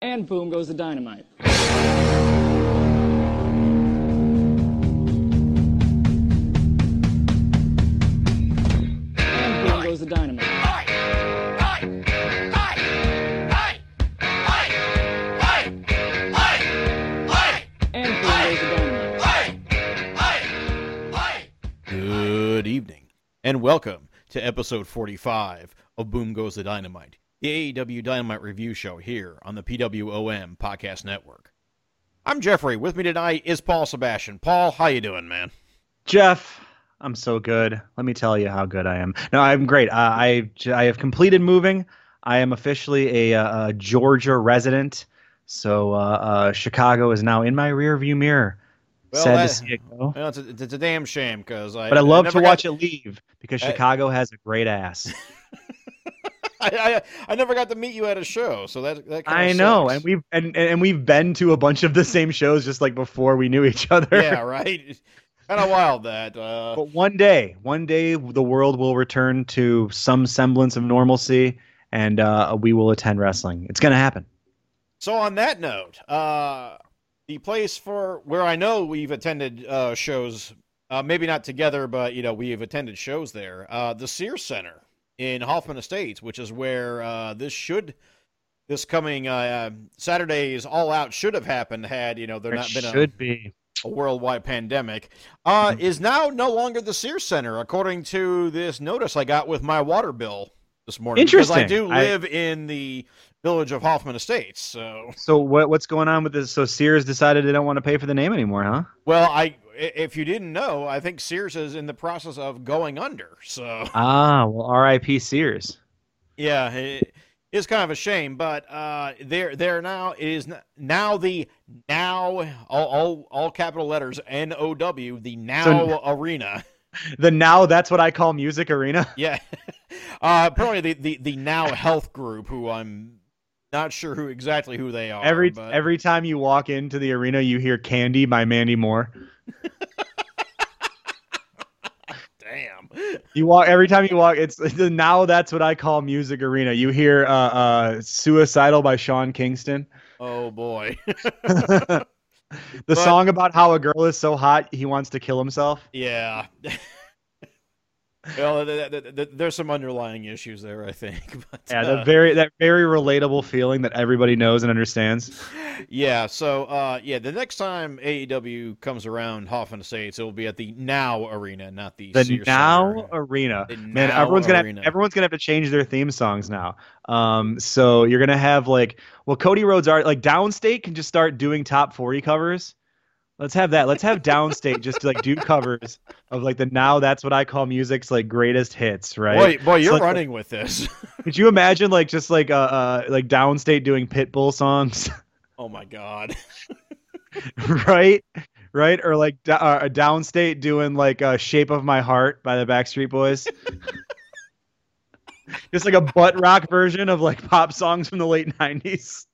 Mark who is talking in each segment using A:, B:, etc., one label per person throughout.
A: And boom goes the dynamite. And boom goes the dynamite.
B: Good evening, and welcome to episode 45 of Boom Goes the Dynamite, the AEW Dynamite review show here on the PWOM Podcast Network. I'm Geoffrey. With me tonight is Paul Sebastian. Paul, how you doing, man?
C: Jeff, I'm so good. Let me tell you how good I am. No, I'm great. Uh, I I have completed moving. I am officially a, uh, a Georgia resident. So uh, uh, Chicago is now in my rearview mirror.
B: Well,
C: Sad
B: that-
C: to see it go.
B: It's, a, it's a damn shame because I.
C: But I love to watch
B: got,
C: it leave because
B: I-
C: Chicago has a great ass.
B: I, I, I never got to meet you at a show, so that that.
C: I know,
B: sucks.
C: and we've and and we've been to a bunch of the same shows just like before we knew each other.
B: yeah, right. Kind of wild that. Uh,
C: But one day, one day, the world will return to some semblance of normalcy, and uh, we will attend wrestling. It's gonna happen.
B: So on that note, uh, the place for where I know we've attended uh, shows, uh, maybe not together, but you know we've attended shows there. Uh, the Sears Center in Hoffman Estates, which is where uh, this should, this coming uh, Saturday's All Out should have happened had you know there not been a,
C: be.
B: a worldwide pandemic, uh, is now no longer the Sears Center, according to this notice I got with my water bill this morning. Interesting. Because I do
C: I-
B: live in the village of Hoffman Estates, so.
C: So what what's going on with this? So Sears decided they don't want to pay for the name anymore, huh?
B: Well, I if you didn't know, I think Sears is in the process of going under. So
C: Ah, well, R.I.P. Sears.
B: yeah, it is kind of a shame, but uh, they're they're now is now the now all all, all capital letters N O W the now
C: So-
B: arena.
C: The now that's what I call music arena.
B: Yeah, uh, apparently the, the the now health group, who I'm not sure who exactly who they are.
C: Every
B: but...
C: every time you walk into the arena, you hear "Candy" by Mandy Moore.
B: Damn.
C: You walk every time you walk. It's now that's what I call music arena. You hear uh, uh, "Suicidal" by Sean Kingston.
B: Oh boy.
C: the
B: But-
C: song about how a girl is so hot he wants to kill himself.
B: Yeah. Well, th- th- th- there's some underlying issues there, I think. But,
C: Yeah,
B: uh,
C: the very that very relatable feeling that everybody knows and understands.
B: yeah. So, uh, yeah, the next time AEW comes around Hoffman Estates, it will be at the Now Arena, not the,
C: The
B: Sears
C: now
B: Center.
C: arena.
B: The
C: Man,
B: Now
C: everyone's gonna
B: Arena.
C: have, everyone's gonna have to change their theme songs now. Um, so you're gonna have like, well, Cody Rhodes are like Downstait can just start doing top forty covers. Let's have that. Let's have Downstait just like do covers of like the now that's what I call music's like greatest hits, right?
B: Boy, boy, you're
C: like-
B: running with this.
C: Could you imagine like just like uh, uh like Downstait doing Pitbull songs,
B: oh my god.
C: right? Right? Or like a uh, Downstait doing like uh, "Shape of My Heart" by the Backstreet Boys. Just like a butt rock version of like pop songs from the late '90s.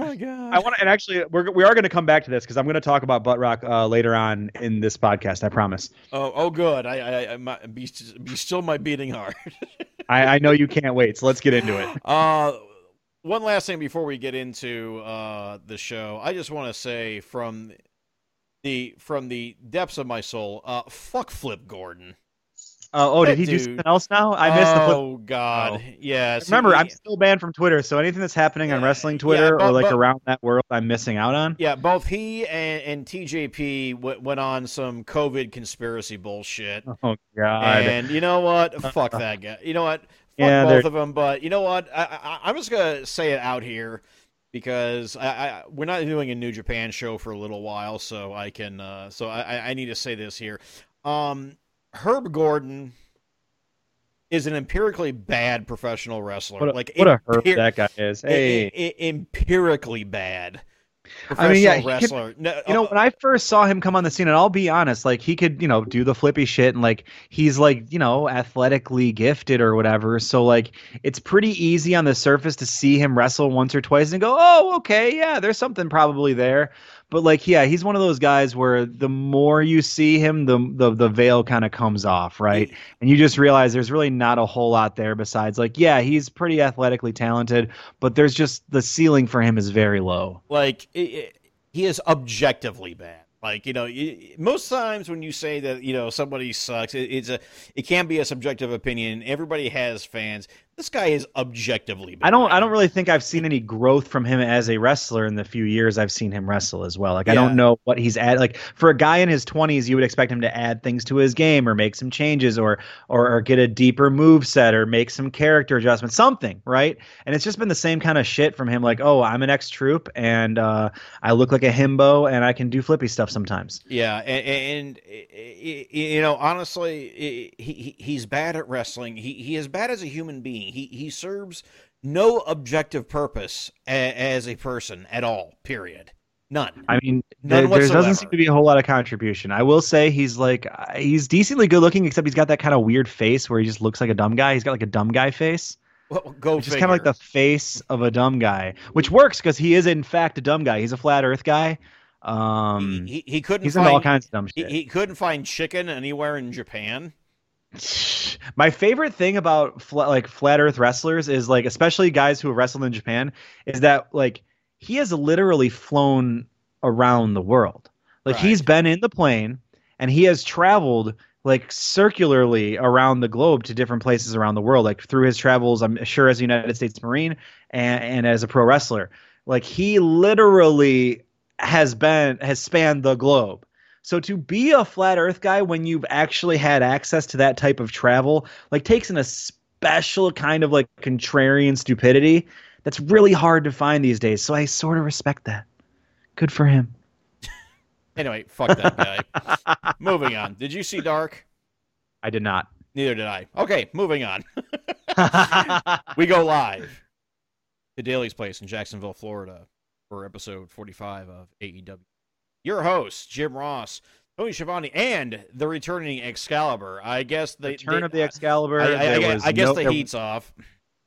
B: Oh my god.
C: I want to, and actually, we're we are going to come back to this because I'm going to talk about butt rock uh, later on in this podcast. I promise.
B: Oh, oh, good. I, I, I might be, be still my beating heart.
C: I, I know you can't wait, so let's get into it.
B: Uh, one last thing before we get into uh, the show, I just want to say from the from the depths of my soul, uh, fuck Flip Gordon.
C: Uh, oh, did he do something else now? I missed the.
B: Oh God,
C: Oh.
B: yes.
C: Remember,
B: he-
C: I'm still banned from Twitter, so anything that's happening on
B: Yeah,
C: wrestling
B: yeah,
C: Twitter
B: but-
C: or like
B: but-
C: around that world, I'm missing out on.
B: yeah, both he and, and TJP w- went on some COVID conspiracy bullshit.
C: Oh God.
B: And you know what? Fuck that guy. You know what? Fuck
C: Yeah,
B: both
C: they're-
B: of them. But you know what? I, I, I'm just gonna say it out here because I, I we're not doing a New Japan show for a little while, so I can. Uh, so I- I need to say this here. Um, Herb Gordon is an empirically bad professional wrestler.
C: What a,
B: like
C: what a herb that guy is. Hey,
B: empirically bad.
C: I mean, yeah,
B: Professional
C: could-
B: wrestler. No,
C: you know,
B: uh,
C: when I first saw him come on the scene, and I'll be honest, like he could, you know, do the flippy shit, and like he's like, you know, athletically gifted or whatever. So like, it's pretty easy on the surface to see him wrestle once or twice and go, oh, okay, yeah, there's something probably there. But like yeah, he's one of those guys where the more you see him, the the the veil kind of comes off, right? And you just realize there's really not a whole lot there besides like yeah, he's pretty athletically talented, but there's just the ceiling for him is very low.
B: Like it, it, he is objectively bad. Like you know, most times when you say that you know somebody sucks, it, it's a it can be a subjective opinion. Everybody has fans. This guy is objectively bad.
C: I don't I don't really think I've seen any growth from him as a wrestler in the few years I've seen him wrestle as well. Like I don't know what he's at like for a guy in his 20s you would expect him to add things to his game or make some changes or or, or get a deeper move set or make some character adjustments something, right? And it's just been the same kind of shit from him like, "Oh, I'm an ex-troop and uh I look like a himbo and I can do flippy stuff sometimes."
B: Yeah, and, and, and you know, honestly, he, he he's bad at wrestling. He he is bad as a human being. He he serves no objective purpose a, as a person at all. Period. None.
C: I mean,
B: None
C: there, there doesn't seem to be a whole lot of contribution. I will say he's like uh, he's decently good looking, except he's got that kind of weird face where he just looks like a dumb guy. He's got like a dumb guy face,
B: Well, go
C: which is kind of like the face of a dumb guy, which works because he is in fact a dumb guy. He's a flat Earth guy. Um,
B: he, he, he couldn't
C: he's
B: find
C: all kinds of dumb
B: he,
C: shit.
B: he couldn't find chicken anywhere in Japan.
C: My favorite thing about like flat Earth wrestlers is like, especially guys who have wrestled in Japan, is that like he has literally flown around the world. Like
B: Right.
C: he's been in the plane and he has traveled like circularly around the globe to different places around the world. Like through his travels, I'm sure as a United States Marine and, and as a pro wrestler, like he literally has been has spanned the globe. So to be a flat Earth guy when you've actually had access to that type of travel, like takes in a special kind of like contrarian stupidity that's really hard to find these days. So I sort of respect that. Good for him.
B: Anyway, fuck that guy. moving on. Did you see Dark?
C: I did not.
B: Neither did I. Okay, moving on. we go live to Daly's Place in Jacksonville, Florida, for episode 45 of AEW. Your hosts, Jim Ross, Tony Schiavone, and the returning Excalibur. I guess the
C: Return
B: they-
C: of the Excalibur.
B: I, I- I I guess
C: no-
B: the
C: there-
B: heat's off.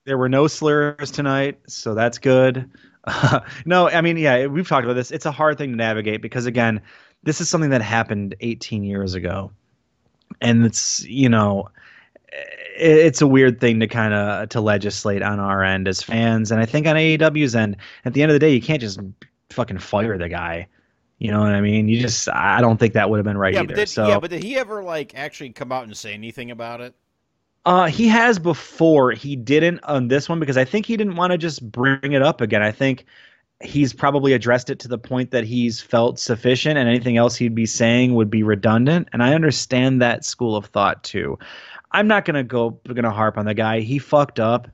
C: there were no slurs tonight, so that's good. no, I mean, yeah, we've talked about this. It's a hard thing to navigate because, again, this is something that happened 18 years ago, and it's you know, it, it's a weird thing to kind of to legislate on our end as fans, and I think on AEW's end, at the end of the day, you can't just fucking fire the guy. You know what I mean? You just, I don't think that would have been right
B: Yeah,
C: either.
B: but did,
C: so,
B: yeah, but did he ever like actually come out and say anything about it?
C: Uh, he has before. He didn't on this one because I think he didn't want to just bring it up again. I think he's probably addressed it to the point that he's felt sufficient, and anything else he'd be saying would be redundant. And I understand that school of thought too. I'm not gonna go gonna harp on the guy. He fucked up.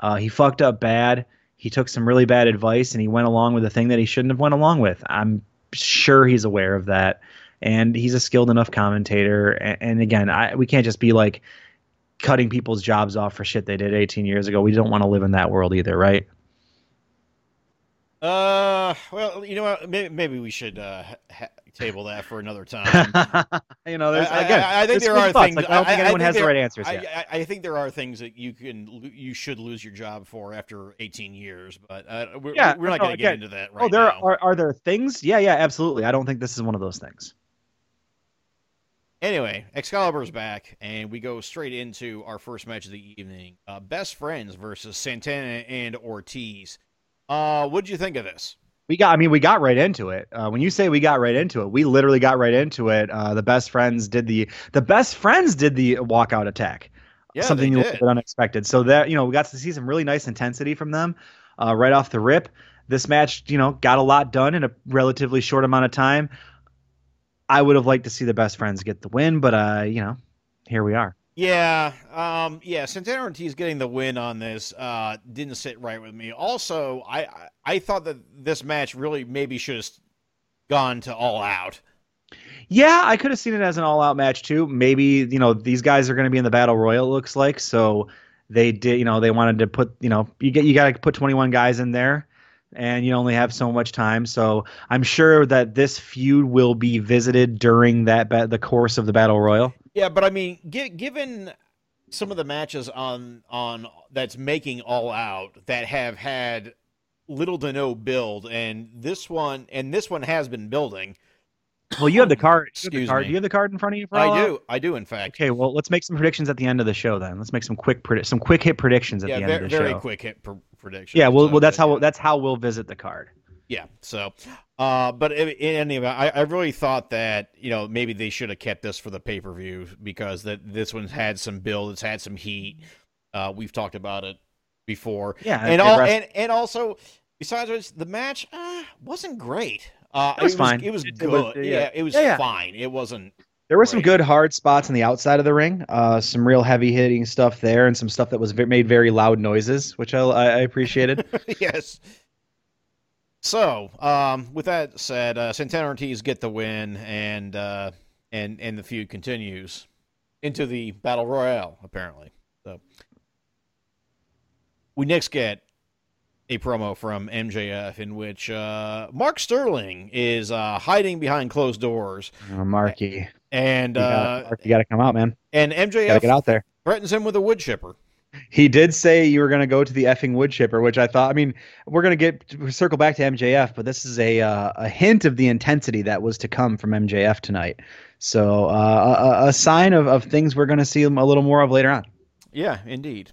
C: Uh, he fucked up bad. He took some really bad advice, and he went along with a thing that he shouldn't have went along with. I'm sure he's aware of that, and he's a skilled enough commentator. And, and again, I, we can't just be like cutting people's jobs off for shit they did 18 years ago. We don't want to live in that world either, right?
B: Uh, well, you know what? Maybe, maybe we should uh, ha- table that for another time.
C: you know, there's
B: I- I-
C: again,
B: I, I think there are
C: thoughts.
B: things.
C: Like, I don't think anyone has the right answers yet.
B: I, I think there are things that you can, you should lose your job for after 18 years, but uh, we're,
C: Yeah,
B: we're not
C: no,
B: going to get into that right
C: oh, there
B: now.
C: are are there things? Yeah, yeah, absolutely. I don't think this is one of those things.
B: Anyway, Excalibur's back, and we go straight into our first match of the evening: uh, Best Friends versus Santana and Ortiz. Uh, what'd you think of this?
C: We got. I mean, we got right into it. Uh, when you say we got right into it, we literally got right into it. Uh, the best friends did the the best friends did the walkout attack.
B: Yeah,
C: something a little bit unexpected. So that you know, we got to see some really nice intensity from them uh, right off the rip. This match, you know, got a lot done in a relatively short amount of time. I would have liked to see the best friends get the win, but uh, you know, here we are.
B: Yeah, um, yeah. Santana Ortiz getting the win on this uh, didn't sit right with me. Also, I I- thought that this match really maybe should have gone to all out.
C: Yeah, I could have seen it as an all-out match too. Maybe you know these guys are going to be in the battle royal. It looks like so they did. You know they wanted to put you know you get you got to put 21 guys in there, and you only have so much time. So I'm sure that this feud will be visited during that ba- the course of the battle royal.
B: Yeah, but I mean, gi- given some of the matches on on that's making all out that have had little to no build, and this one and this one has been building.
C: Well, you have the card. You the
B: Excuse
C: card.
B: me.
C: Do you have the card in front of you? For
B: I
C: Out?
B: do, I do, in fact.
C: Okay, well, let's make some predictions at the end of the show. Then let's make some quick predi- some quick hit predictions at
B: yeah,
C: the end
B: very,
C: of the
B: very
C: show.
B: Very quick hit pr- prediction.
C: Yeah, well, well, that's how that's how we'll visit the card.
B: Yeah. So, uh, but in, in any event, I, I really thought that you know maybe they should have kept this for the pay per view because that this one's had some build, it's had some heat. Uh, we've talked about it before,
C: Yeah,
B: and all,
C: rest-
B: and and also besides which, the match uh, wasn't great. Uh,
C: It was fine.
B: It was
C: It- it
B: good.
C: was-
B: yeah.
C: yeah.
B: it was
C: Yeah, yeah.
B: fine. It wasn't.
C: There were some good hard spots on the outside of the ring. Uh, some real heavy hitting stuff there, and some stuff that was made very loud noises, which I I appreciated.
B: yes. So, um, with that said, uh, Santana Ortiz get the win, and uh, and and the feud continues into the battle royale. Apparently, so we next get a promo from MJF in which uh, Mark Sterling is uh, hiding behind closed doors,
C: oh, Marky,
B: and
C: you
B: uh,
C: gotta, Mark, you got to come out, man.
B: and
C: You got to
B: MJF
C: get out there.
B: threatens him with a wood chipper.
C: He did say you were going to go to the effing wood chipper, which I thought. I mean, we're going to get circle back to MJF, but this is a uh, a hint of the intensity that was to come from MJF tonight. So uh, a, a sign of, of things we're going to see a little more of later on.
B: Yeah, indeed.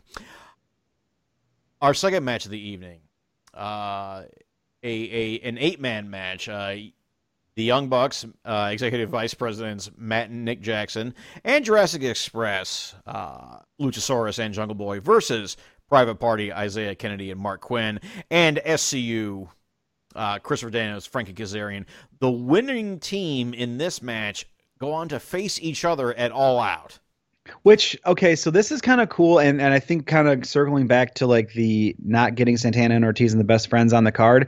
B: Our second match of the evening, uh, a, a an eight man match. Uh, the Young Bucks, uh, Executive Vice Presidents Matt and Nick Jackson, and Jurassic Express, uh, Luchasaurus and Jungle Boy versus Private Party, Isaiah Kennedy and Marq Quen, and SCU, uh, Christopher Daniels, Frankie Kazarian. The winning team in this match go on to face each other at All Out.
C: Which okay, so this is kind of cool, and and I think kind of circling back to like the not getting Santana and Ortiz and the best friends on the card.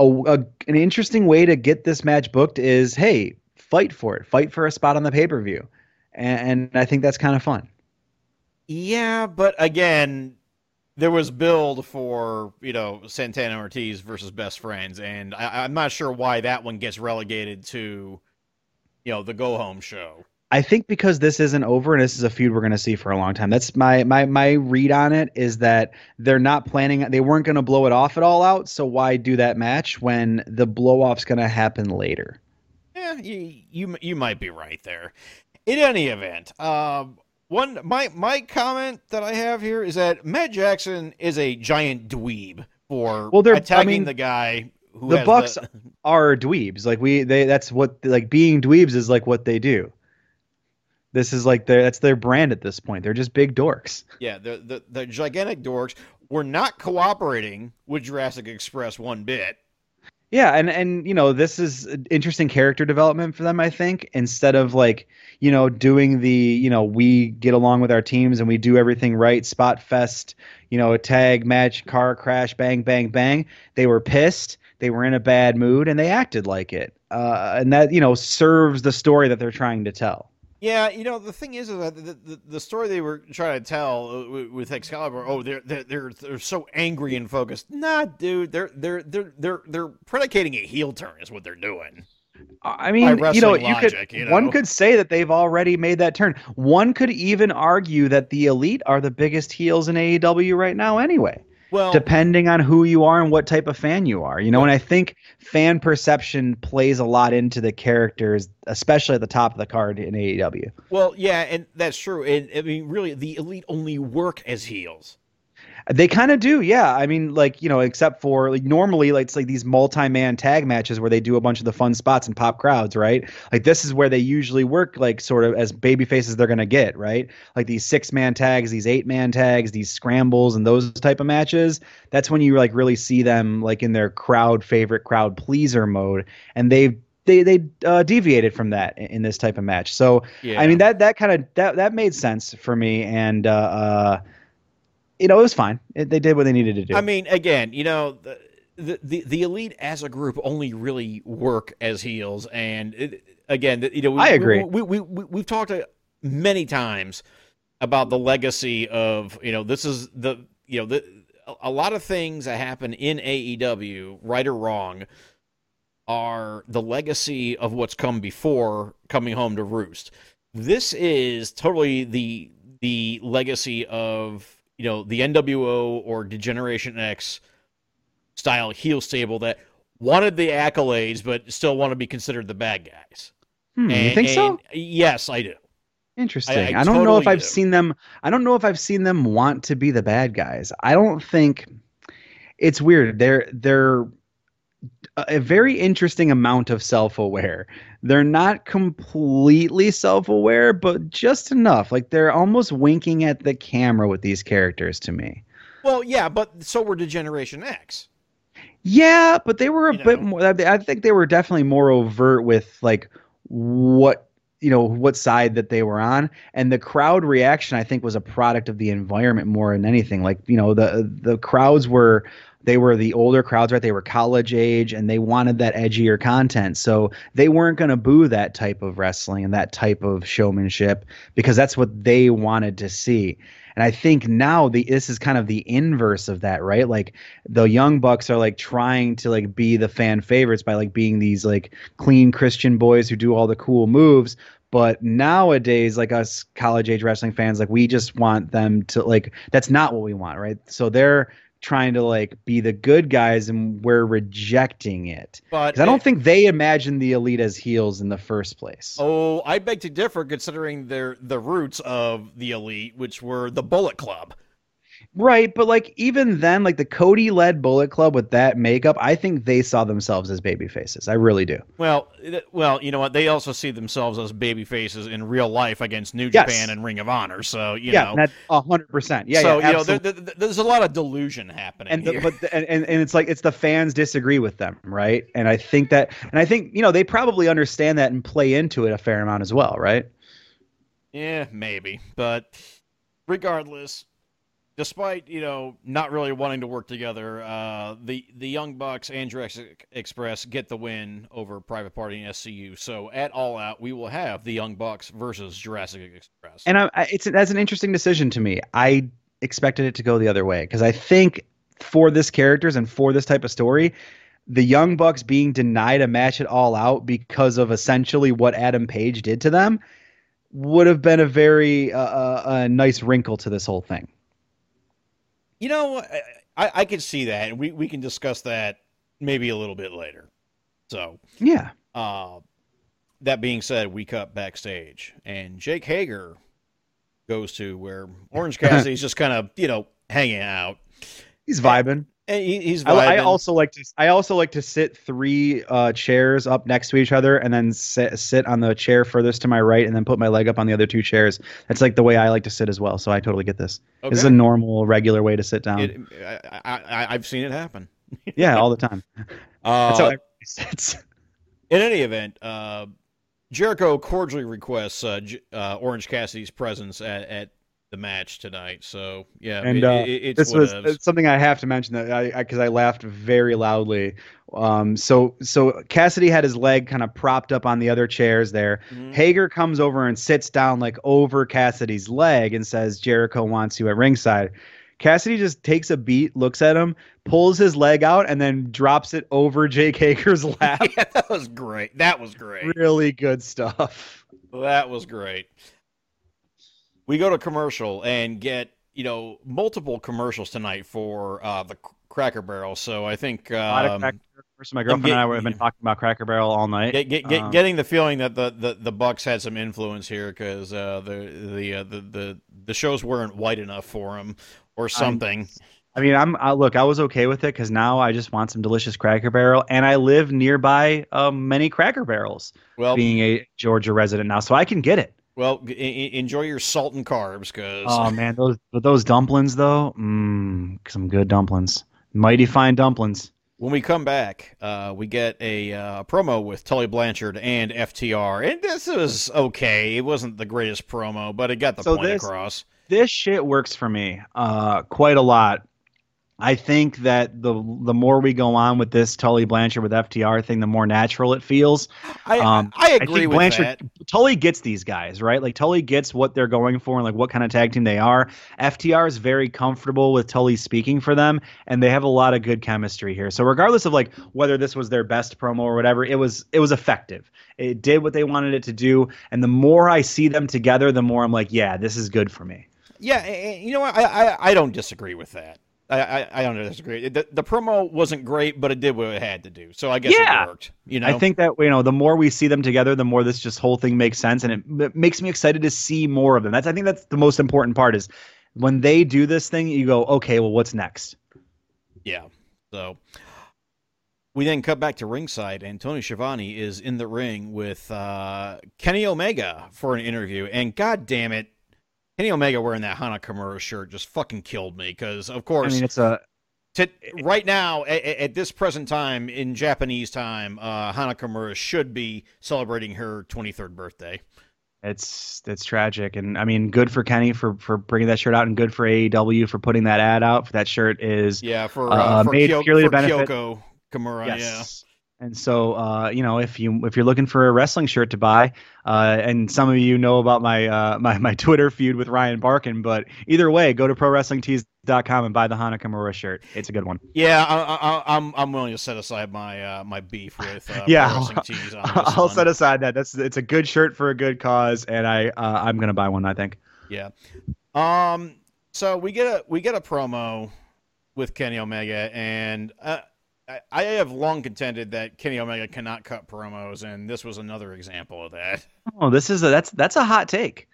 C: A, a, an interesting way to get this match booked is hey, fight for it, fight for a spot on the pay per view, and, and I think that's kind of fun.
B: Yeah, but again, there was build for you know Santana Ortiz versus Best Friends, and I, I'm not sure why that one gets relegated to you know the go home show.
C: I think because this isn't over and this is a feud we're going to see for a long time. That's my my my read on it is that they're not planning they weren't going to blow it off at all out, so why do that match when the blow off's going to happen later?
B: Yeah, you, you you might be right there. In any event, um, one my my comment that I have here is that Matt Jackson is a giant dweeb for
C: Well, they're- I
B: attacking
C: mean,
B: the guy who
C: the Bucks
B: the-
C: are dweebs. Like we they that's what like being dweebs is like what they do. This is like their that's their brand at this point. They're just big dorks.
B: Yeah, the, the the gigantic dorks were not cooperating with Jurassic Express one bit.
C: Yeah, and and you know this is interesting character development for them. I think instead of like you know doing the you know we get along with our teams and we do everything right, spot fest, you know a tag match, car crash, bang bang bang. They were pissed. They were in a bad mood and they acted like it. Uh, and that you know serves the story that they're trying to tell.
B: Yeah, you know the thing is, is that the, the, the story they were trying to tell uh, with, Excalibur. Oh, they're they're they're they're so angry and focused. Nah, dude, they're they're they're they're they're predicating a heel turn is what they're doing.
C: I mean, you know, you could
B: you
C: one could say that they've already made that turn. One could even argue that the elite are the biggest heels in AEW right now, anyway.
B: Well,
C: depending on who you are and what type of fan you are. You know, and I think fan perception plays a lot into the characters, especially at the top of the card in AEW.
B: well, yeah, and that's true. And I mean, really, the elite only work as heels.
C: They kind of do, yeah. I mean, like you know, except for like normally, like it's like these multi-man tag matches where they do a bunch of the fun spots and pop crowds, right? Like this is where they usually work, like sort of as baby faces they're gonna get, right? Like these six-man tags, these eight-man tags, these scrambles, and those type of matches. That's when you like really see them like in their crowd favorite, crowd pleaser mode, and they've they they uh, deviated from that in, this type of match. So
B: Yeah.
C: I mean that that kind of that that made sense for me, and uh, uh, you know it was fine. It, they did what they needed to do.
B: I mean, again, you know, the, the the the elite as a group only really work as heels, and it, again, you know, we,
C: I agree.
B: We, we, we, we have talked uh, many times about the legacy of you know this is the you know the a- a lot of things that happen in AEW, right or wrong, are the legacy of what's come before coming home to roost. This is totally the the legacy of you know the NWO or D-Generation X style heel stable that wanted the accolades but still want to be considered the bad guys.
C: Hmm, you think so?
B: Yes, I do.
C: Interesting.
B: I
C: I, don't know if I've
B: do.
C: seen them. I don't know if I've seen them want to be the bad guys. I don't think it's weird. They're they're a a very interesting amount of self-aware. They're not completely self-aware, but just enough. Like they're almost winking at the camera with these characters to me.
B: Well, yeah, but so were D-Generation X.
C: Yeah, but they were a
B: You
C: bit
B: know.
C: more. I I think they were definitely more overt with like what you know what side that they were on, and the crowd reaction I think was a product of the environment more than anything. Like you know the the crowds were they were the older crowds, right? They were college age, and they wanted that edgier content, so they weren't going to boo that type of wrestling and that type of showmanship because that's what they wanted to see. And I think now the this is kind of the inverse of that, right? Like the young bucks are like trying to like be the fan favorites by like being these like clean Christian boys who do all the cool moves. But nowadays, like us college age wrestling fans, like we just want them to like that's not what we want, right? So they're trying to like be the good guys and we're rejecting it.
B: But
C: I don't think they imagined the elite as heels in the first place.
B: Oh, I beg to differ, considering their the roots of the elite, which were the Bullet Club.
C: Right, but like even then, like the Cody led Bullet Club with that makeup, I think they saw themselves as baby faces. I really do.
B: Well, well, you know what? They also see themselves as baby faces in real life against New
C: Yes.
B: Japan and Ring of Honor. So you
C: yeah,
B: know,
C: hundred percent. Yeah,
B: so
C: yeah,
B: you know, there, there- there's a lot of delusion happening
C: and the,
B: here.
C: but the, and, and and it's like it's the fans disagree with them, right? And I think that, and I think you know they probably understand that and play into it a fair amount as well, right?
B: Yeah, maybe. But regardless, despite you know not really wanting to work together, uh, the the Young Bucks and Jurassic Express get the win over Private Party and SCU. So at All Out, we will have the Young Bucks versus Jurassic Express.
C: And I, it's that's an interesting decision to me. I expected it to go the other way because I think for this characters and for this type of story, the Young Bucks being denied a match at All Out because of essentially what Adam Page did to them would have been a very uh, uh, uh, nice wrinkle to this whole thing.
B: You know, I, I, I could see that, and we we can discuss that maybe a little bit later. So.
C: Yeah.
B: Uh, that being said, we cut backstage, and Jake Hager goes to where Orange Cassidy's just kind of, you know, hanging out.
C: He's vibing.
B: And he, he's
C: I, I also like to. I also like to sit three uh, chairs up next to each other, and then sit sit on the chair furthest to my right, and then put my leg up on the other two chairs. That's like the way I like to sit as well. So I totally get this. This is a normal, regular way to sit down.
B: It, I, I, I've seen it happen.
C: yeah, all the time. That's how
B: Uh,
C: everybody sits.
B: in any event, uh, Jericho cordially requests uh, J- uh, Orange Cassidy's presence at, at the match tonight. So yeah,
C: And
B: it-
C: uh,
B: it- it's
C: this was something I have to mention that I because I, laughed very loudly. Um, so so Cassidy had his leg kind of propped up on the other chairs there.
B: Mhm.
C: Hager comes over and sits down like over Cassidy's leg and says Jericho wants you at ringside. Cassidy just takes a beat, looks at him, pulls his leg out, and then drops it over Jake Hager's lap.
B: yeah, that was great. That was great.
C: really good stuff.
B: That was great. We go to commercial and get you know multiple commercials tonight for uh, the Cracker Barrel. So I think
C: A lot of
B: um,
C: Cracker- my girlfriend and I have been talking about Cracker Barrel all night.
B: get, get, get,
C: Um,
B: getting the feeling that the, the, the Bucks had some influence here because uh, the the, uh, the the the shows weren't white enough for them or something.
C: I mean, I'm I, look. I was okay with it because now I just want some delicious Cracker Barrel, and I live nearby um, many Cracker Barrels.
B: well,
C: being a Georgia resident now, so I can get it.
B: Well, g- enjoy your salt and carbs because
C: Oh man, those but those dumplings though, mmm, some good dumplings, mighty fine dumplings.
B: When we come back, uh, we get a uh, promo with Tully Blanchard and FTR, and this was okay. It wasn't the greatest promo, but it got the
C: So
B: point
C: this-
B: across.
C: This shit works for me uh, quite a lot. I think that the the more we go on with this Tully Blanchard with FTR thing, the more natural it feels.
B: I
C: Um,
B: I
C: I
B: agree
C: think
B: with
C: Blanchard
B: that.
C: Tully gets these guys right. Like Tully gets what they're going for and like what kind of tag team they are. FTR is very comfortable with Tully speaking for them, and they have a lot of good chemistry here. So regardless of like whether this was their best promo or whatever, it was it was effective. It did what they wanted it to do, and the more I see them together, the more I'm like, yeah, this is good for me.
B: Yeah, you know what? I, I I don't disagree with that. I, I, I don't disagree. The, the promo wasn't great, but it did what it had to do. So I guess
C: Yeah.
B: it worked. You know,
C: I think that you know the more we see them together, the more this just whole thing makes sense, and it, it makes me excited to see more of them. That's I think that's the most important part is when they do this thing, you go, okay, well, what's next?
B: Yeah. So we then cut back to ringside, and Tony Schiavone is in the ring with uh, Kenny Omega for an interview. And god damn it, Kenny Omega wearing that Hana Kimura shirt just fucking killed me. Because of course, I
C: mean, it's a
B: to, right now at, at this present time in Japanese time, uh, Hana Kimura should be celebrating her 23rd birthday.
C: it's it's tragic, and I mean, good for Kenny for for bringing that shirt out, and good for AEW for putting that ad out. That shirt is
B: Yeah, for
C: Uh,
B: uh, for,
C: made
B: Kyo-
C: purely to
B: for
C: benefit-
B: Kyoko Kimura. Yeah.
C: And so, uh, you know, if you if you're looking for a wrestling shirt to buy, uh, and some of you know about my uh, my my Twitter feud with Ryan Barkan, but either way, go to prowrestlingtees.com and buy the Hana Kimura shirt. It's a good one.
B: Yeah, I, I, I'm I'm willing to set aside my uh, my beef with uh,
C: Yeah,
B: Pro Wrestling Tees on
C: I'll
B: one.
C: set aside that. That's it's a good shirt for a good cause, and I uh, I'm gonna buy one. I think.
B: Yeah. Um. So we get a we get a promo with Kenny Omega, and uh, I, I have long contended that Kenny Omega cannot cut promos, and this was another example of that.
C: Oh, this is a that's that's a hot take.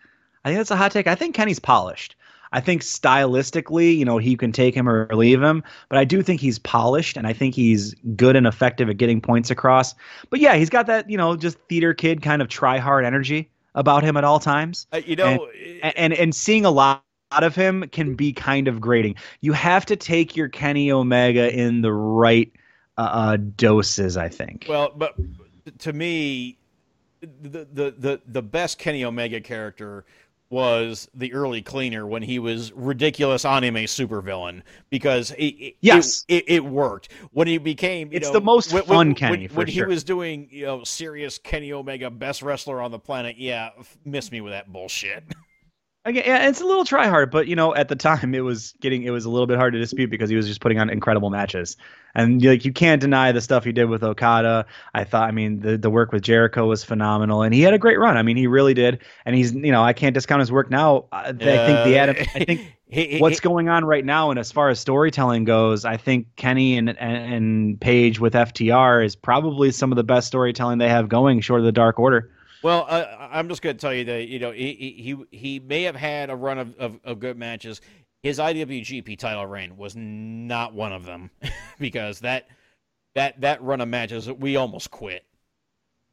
C: I think that's a hot take. I think Kenny's polished. I think stylistically, you know, he can take him or leave him, but I do think he's polished and I think he's good and effective at getting points across. But yeah, he's got that, you know, just theater kid kind of try hard energy about him at all times.
B: Uh, you know,
C: and and, and seeing a lot of him can be kind of grating. You have to take your Kenny Omega in the right uh, uh, doses, I think.
B: well, but to me, the the the the best Kenny Omega character was the early cleaner when he was ridiculous anime supervillain because it, it,
C: Yes.
B: it, it, worked when he became you
C: It's
B: know,
C: the most
B: when,
C: fun
B: when,
C: Kenny,
B: when,
C: for
B: when he was doing you know serious Kenny Omega best wrestler on the planet yeah miss me with that bullshit
C: Again, yeah, it's a little try hard, but you know, at the time it was getting it was a little bit hard to dispute because he was just putting on incredible matches, and like you can't deny the stuff he did with Okada. I thought, I mean, the the work with Jericho was phenomenal, and he had a great run. I mean, he really did, and he's you know I can't discount his work now. I, I think the Adam, I think
B: He- he-
C: what's going on right now, and as far as storytelling goes, I think Kenny and, and and Page with FTR is probably some of the best storytelling they have going, short of the Dark Order.
B: Well, uh, I'm just going to tell you that you know he he he may have had a run of, of, of good matches. His IWGP title reign was not one of them because that that that run of matches we almost quit.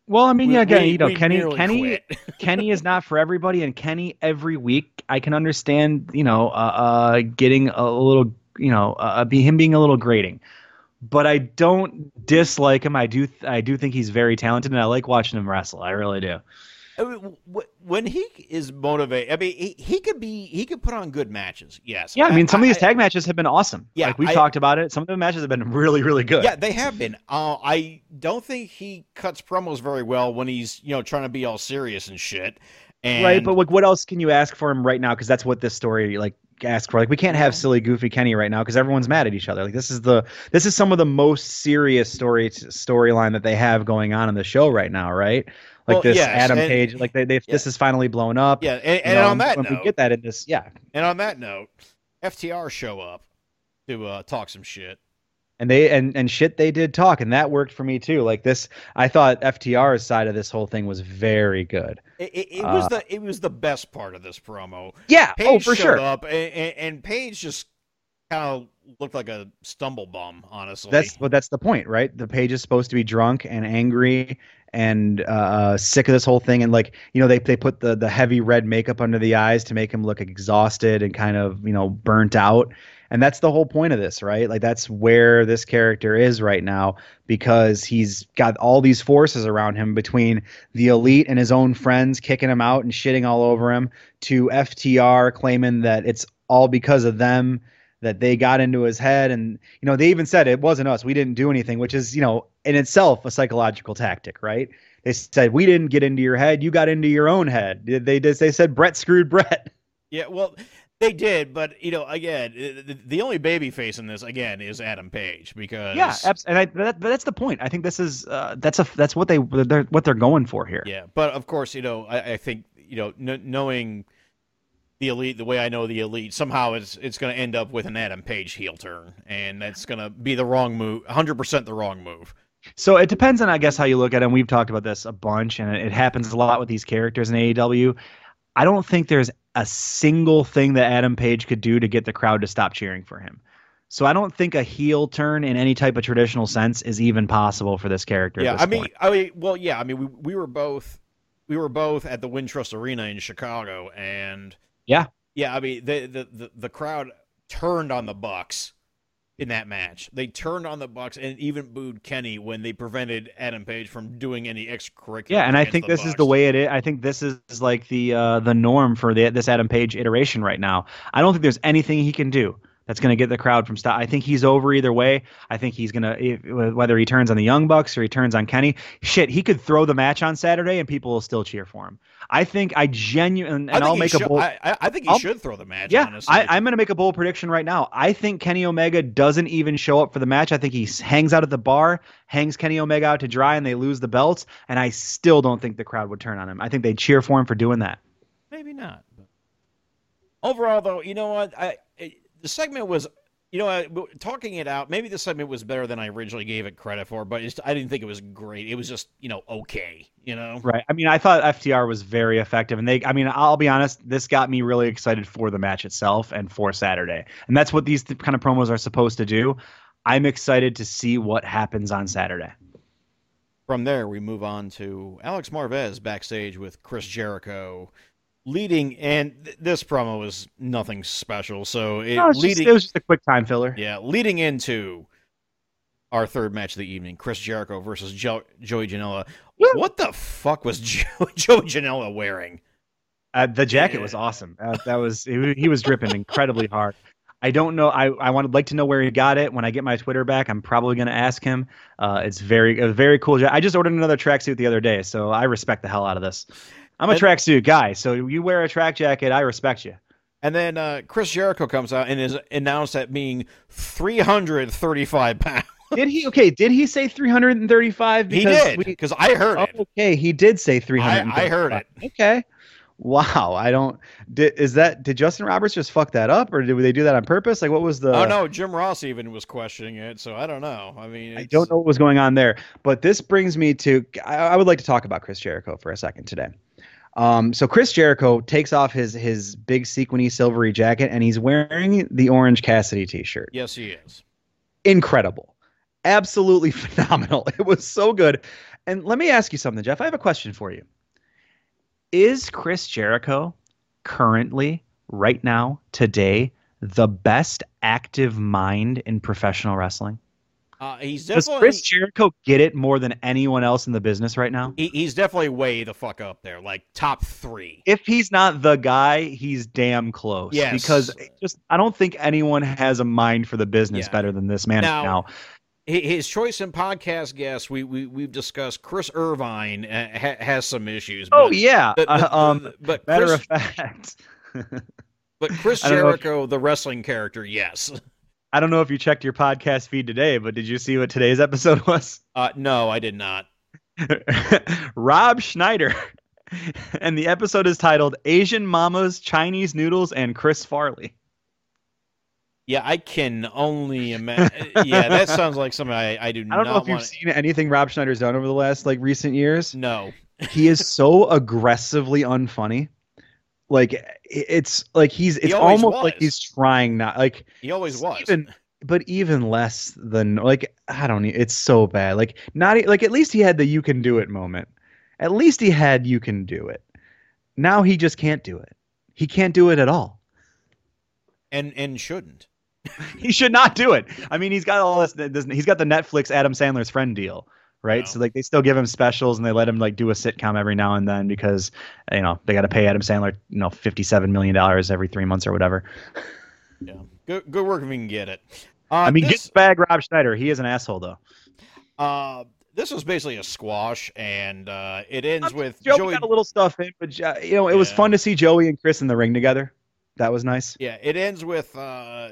C: Well, I mean,
B: We-
C: yeah, again,
B: we-
C: you know, Kenny, Kenny. Kenny is not for everybody, and Kenny every week I can understand, you know, uh, uh getting a little, you know, uh, be him being a little grating, but I don't dislike him. I do, I do think he's very talented, and I like watching him wrestle. I really do.
B: I mean, when he is motivated, I mean, he, he could be he could put on good matches. Yes.
C: Yeah, I mean, some of these tag matches have been awesome.
B: Yeah,
C: like we've talked about it. Some of the matches have been really, really good.
B: Yeah, they have been. Uh, I don't think he cuts promos very well when he's you know trying to be all serious and shit. And
C: right. But like, what else can you ask for him right now? Because that's what this story like asks for. Like, we can't have silly, goofy Kenny right now because everyone's mad at each other. Like, this is the this is some of the most serious story storyline that they have going on in the show right now, right? Like
B: Well,
C: this
B: yes,
C: Adam
B: and-
C: Page, like they, they this is finally blown up.
B: yeah, and,
C: you
B: and on that note,
C: we get that in this, yeah,
B: and on that note, FTR show up to uh, talk some shit.
C: And they and and shit they did talk, and that worked for me too. Like this, I thought FTR's side of this whole thing was very good.
B: It, it, it was
C: Uh,
B: the it was the best part of this promo.
C: Yeah,
B: Page
C: oh for sure.
B: up, and, and, Page just kind of looked like a stumble bum, honestly.
C: That's but that's the point, right? The page is supposed to be drunk and angry and uh, sick of this whole thing, and like you know they they put the the heavy red makeup under the eyes to make him look exhausted and kind of you know burnt out, and that's the whole point of this, right? Like that's where this character is right now because he's got all these forces around him between the elite and his own friends kicking him out and shitting all over him to FTR claiming that it's all because of them that they got into his head. And you know they even said it wasn't us. We didn't do anything which is you know in itself a psychological tactic right? They said we didn't get into your head. You got into your own head. They they, they said Bret screwed Bret.
B: Yeah, well, they did, but you know, again, the, the only baby face in this again is Adam Page because
C: yeah abs- and I, that, that's the point i think this is uh, that's a that's what they they're, what they're going for here
B: Yeah, but of course, you know, I, I think you know, kn- knowing the elite, the way I know the elite, somehow it's it's going to end up with an Adam Page heel turn, and that's going to be the wrong move, 100 percent the wrong move.
C: So it depends on, I guess, how you look at it. And we've talked about this a bunch, and it happens a lot with these characters in AEW. I don't think there's a single thing that Adam Page could do to get the crowd to stop cheering for him. So I don't think a heel turn in any type of traditional sense is even possible for this character.
B: Yeah,
C: this
B: I mean,
C: point.
B: I mean, well, yeah, I mean, we we were both we were both at the Wintrust Arena in Chicago, and
C: Yeah.
B: yeah, I mean, the the the, the crowd turned on the Bucks in that match. They turned on the Bucks and even booed Kenny when they prevented Adam Page from doing any extracurricular.
C: yeah, and I think this is the way it is. I think this is like the uh, the norm for the, this Adam Page iteration right now. I don't think there's anything he can do that's going to get the crowd from stop. I think he's over either way. I think he's going to whether he turns on the Young Bucks or he turns on Kenny. Shit, he could throw the match on Saturday and people will still cheer for him. I think I genuinely and
B: I think
C: I'll
B: he
C: make
B: should,
C: a bold.
B: I, I- think he
C: I'll-
B: should throw the match.
C: Yeah,
B: honestly.
C: I, I'm going to make a bold prediction right now. I think Kenny Omega doesn't even show up for the match. I think he hangs out at the bar, hangs Kenny Omega out to dry, and they lose the belts. And I still don't think the crowd would turn on him. I think they'd cheer for him for doing that.
B: Maybe not. But... Overall, though, you know what? I the segment was, you know, I, talking it out. Maybe the segment was better than I originally gave it credit for, but it's, I didn't think it was great. It was just, you know, okay. You know,
C: Right. I mean, I thought FTR was very effective, and they. I mean, I'll be honest. This got me really excited for the match itself and for Saturday, and that's what these th- kind of promos are supposed to do. I'm excited to see what happens on Saturday.
B: From there, we move on to Alex Marvez backstage with Chris Jericho, leading, and th- this promo was nothing special. So it
C: No, just-
B: leading,
C: it was just a quick time filler.
B: yeah, leading into our third match of the evening, Chris Jericho versus jo- Joey Janela.
C: Woo!
B: What the fuck was jo- Joey Janela wearing?
C: Uh, the jacket was awesome. Uh, that was he, he was dripping incredibly hard. I don't know. I I would like to know where he got it. When I get my Twitter back, I'm probably going to ask him. Uh, it's very a very cool. ja- I just ordered another tracksuit the other day, so I respect the hell out of this. I'm a
B: And-
C: tracksuit guy, so you wear a track jacket, I respect you.
B: And then uh, Chris Jericho comes out and is announced at being 335 pounds.
C: Did he? Okay, did he say 335?
B: He did because I heard it.
C: okay, he did say
B: I,
C: 300.
B: I heard it.
C: Okay. Wow, I don't. Did, is that did Justin Roberts just fuck that up, or did they do that on purpose? Like, what was the?
B: oh no, Jim Ross even was questioning it, so I don't know. I mean,
C: I don't know what was going on there, but this brings me to. I, I would like to talk about Chris Jericho for a second today. Um, so Chris Jericho takes off his his big sequiny silvery jacket, and he's wearing the Orange Cassidy T-shirt.
B: Yes, he is.
C: Incredible, absolutely phenomenal. It was so good. And let me ask you something, Jeff. I have a question for you. Is Chris Jericho currently, right now, today, the best active mind in professional wrestling?
B: Uh, he's
C: Does Chris Jericho get it more than anyone else in the business right now?
B: he, he's definitely way the fuck up there, like top three.
C: If he's not the guy, he's damn close.
B: Yes.
C: Because just I don't think anyone has a mind for the business
B: Yeah.
C: better than this man
B: Now-
C: now.
B: His choice in podcast guests, we we we've discussed. Chris Irvine uh, ha, has some issues.
C: Oh
B: but-
C: yeah.
B: but-
C: Uh, um
B: but
C: matter
B: Chris,
C: of fact.
B: but Chris
C: I if-
B: Jericho, the wrestling character, yes.
C: I don't know if you checked your podcast feed today, but did you see what today's episode was?
B: Uh, no, I did not.
C: Rob Schneider. And the episode is titled Asian Mamas, Chinese Noodles, and Chris Farley.
B: Yeah, I can only imagine. yeah, that sounds like something I, I do
C: I
B: not
C: don't know if you've
B: want.
C: seen anything Rob Schneider's done over the last like recent years.
B: No,
C: he is so aggressively unfunny. Like it's like he's it's
B: always
C: almost like he's trying not like
B: he always was.
C: even but even less than like I don't know it's so bad. Like not like at least he had the you can do it moment. At least he had you can do it. Now he just can't do it. He can't do it at all.
B: and and shouldn't.
C: He should not do it. I mean, he's got all this, this he's got the Netflix Adam Sandler's friend deal, right?
B: Yeah.
C: So like they still give him specials and they let him like do a sitcom every now and then because you know, they got to pay Adam Sandler, you know, 57 million dollars every 3 months or whatever.
B: Yeah, good good work if we can get it. Uh,
C: I mean,
B: this,
C: get bag Rob Schneider. He is an asshole though.
B: uh, this was basically a squash, and uh, it ends with
C: Joey,
B: Joey.
C: got a little stuff in, but uh, you know, it was fun to see Joey and Chris in the ring together. That was nice.
B: Yeah, it ends with uh,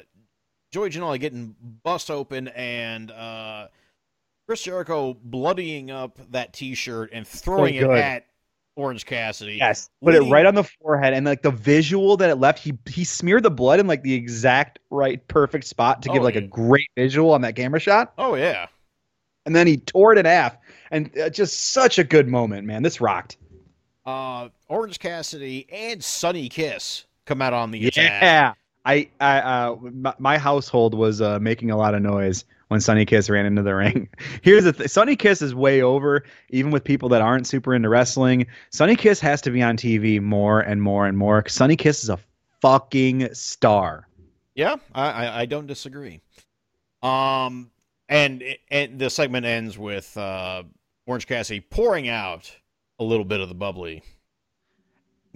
B: Joey Janela getting bust open and uh, Chris Jericho bloodying up that T-shirt and throwing it at Orange Cassidy.
C: Yes, put it right on the forehead, and like the visual that it left, he he smeared the blood in like the exact right, perfect spot to give
B: Oh,
C: like a great visual on that camera shot.
B: Oh yeah.
C: And then he tore it in half, and uh, just such a good moment, man. This rocked.
B: Uh, Orange Cassidy and Sonny Kiss come out on the attack.
C: Yeah, I, I, uh, my, my household was uh, making a lot of noise when Sonny Kiss ran into the ring. Here's the thing: Sonny Kiss is way over, even with people that aren't super into wrestling. Sonny Kiss has to be on TV more and more and more. Sonny Kiss is a fucking star.
B: Yeah, I, I, don't disagree. Um, and and the segment ends with uh, Orange Cassidy pouring out a little bit of the bubbly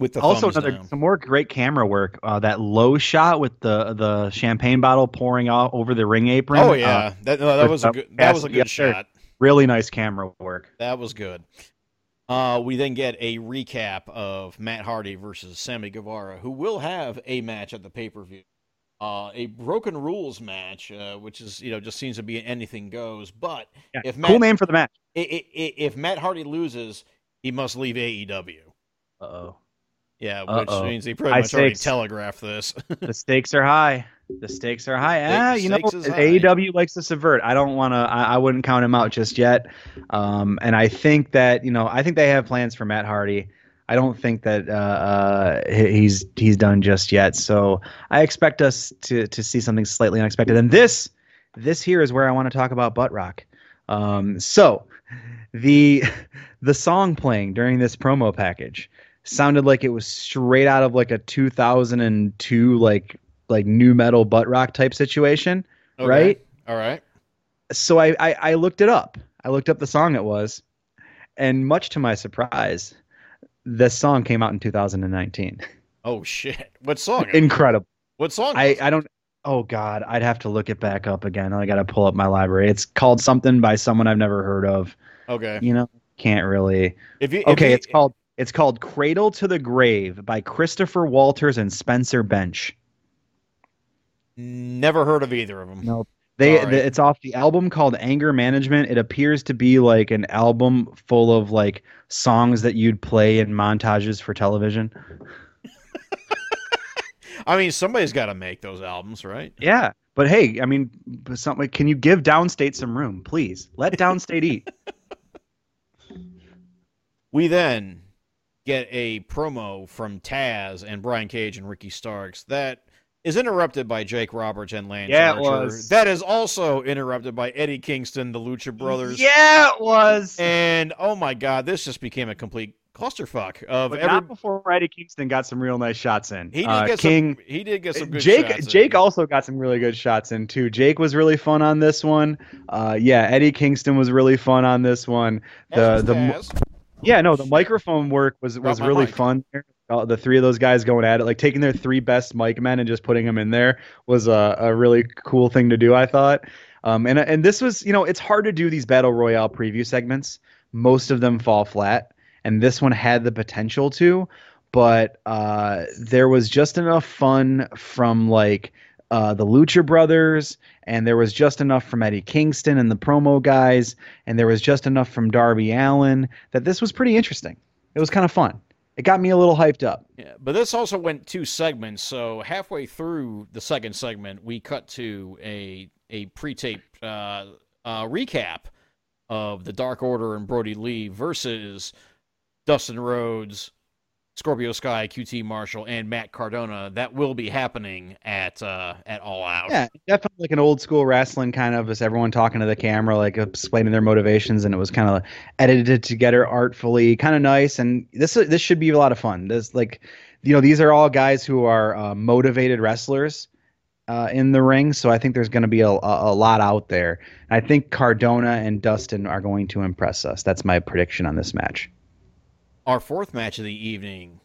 B: with the
C: also another
B: down.
C: some more great camera work. Uh, that low shot with the the champagne bottle pouring out over the ring apron.
B: Oh
C: uh,
B: yeah, that no, that was a good that was a good
C: up
B: shot.
C: really nice camera work.
B: That was good. Uh, we then get a recap of Matt Hardy versus Sammy Guevara, who will have a match at the pay per view. Uh, a broken rules match, uh, which is you know just seems to be anything goes. But
C: Yeah,
B: if
C: cool name for the match.
B: i- i- i- if Matt Hardy loses, he must leave AEW.
C: Uh oh.
B: Yeah, which
C: Uh-oh.
B: means he pretty much already telegraphed this.
C: the stakes are high. The stakes are high. Ah, you know,
B: stakes.
C: AEW likes to subvert. I don't want to. I, I wouldn't count him out just yet. Um, and I think that you know, I think they have plans for Matt Hardy. I don't think that uh, uh, he's he's done just yet. So I expect us to to see something slightly unexpected. And this this here is where I want to talk about butt rock. Um, so the the song playing during this promo package sounded like it was straight out of like a 2002 like like new metal butt rock type situation,
B: Okay.
C: right?
B: All right.
C: So I, I I looked it up. I looked up the song it was, and much to my surprise, this song came out in 2019.
B: Oh shit! What song?
C: Incredible.
B: what song?
C: I? I don't. Oh God, I'd have to look it back up again. I got to pull up my library. It's called something by someone I've never heard of.
B: okay.
C: You know, can't really.
B: If you if
C: Okay,
B: you-
C: it's called it's called Cradle to the Grave by Christopher Walters and Spencer Bench.
B: Never heard of either of them.
C: No, they,
B: All right.
C: the- it's off the album called Anger Management. It appears to be like an album full of like songs that you'd play in montages for television.
B: I mean, somebody's got to make those albums, right?
C: Yeah, but hey, I mean, but something. Can you give Downstait some room, please? Let Downstait eat.
B: We then get a promo from Taz and Brian Cage and Ricky Starks that is interrupted by Jake Roberts and Lance
C: Yeah, it was.
B: That is also interrupted by Eddie Kingston, the Lucha Brothers.
C: Yeah, it was.
B: And oh my god, this just became a complete clusterfuck of
C: but
B: every.
C: not before Eddie Kingston got some real nice shots in.
B: He did
C: Uh,
B: get
C: King.
B: some. He did get some good
C: Jake
B: shots in.
C: Jake also got some really good shots in too. Jake was really fun on this one. Uh, yeah, Eddie Kingston was really fun on this one. The the
B: Taz.
C: Yeah no the microphone work was was really
B: mic.
C: fun. Uh, the three of those guys going at it, like taking their three best mic men and just putting them in there, was a, a really cool thing to do. I thought. Um, and and this was you know it's hard to do these battle royale preview segments. Most of them fall flat, and this one had the potential to but uh, there was just enough fun from like uh, the Lucha Brothers, and there was just enough from Eddie Kingston and the promo guys, and there was just enough from Darby Allin that this was pretty interesting. It was kind of fun. It got me a little hyped up.
B: Yeah, but this also went two segments. So halfway through the second segment, we cut to a a pre-taped uh, uh, recap of the Dark Order and Brodie Lee versus Dustin Rhodes, Scorpio Sky, QT Marshall, and Matt Cardona. That will be happening at uh, at All Out.
C: Yeah, definitely like an old school wrestling kind of just everyone talking to the camera, like explaining their motivations, and it was kind of edited together artfully, kind of nice. And this this should be a lot of fun. This like, you know, these are all guys who are uh, motivated wrestlers uh, in the ring, so I think there's going to be a, a, a lot out there. I think Cardona and Dustin are going to impress us. That's my prediction on this match.
B: Our fourth match of the evening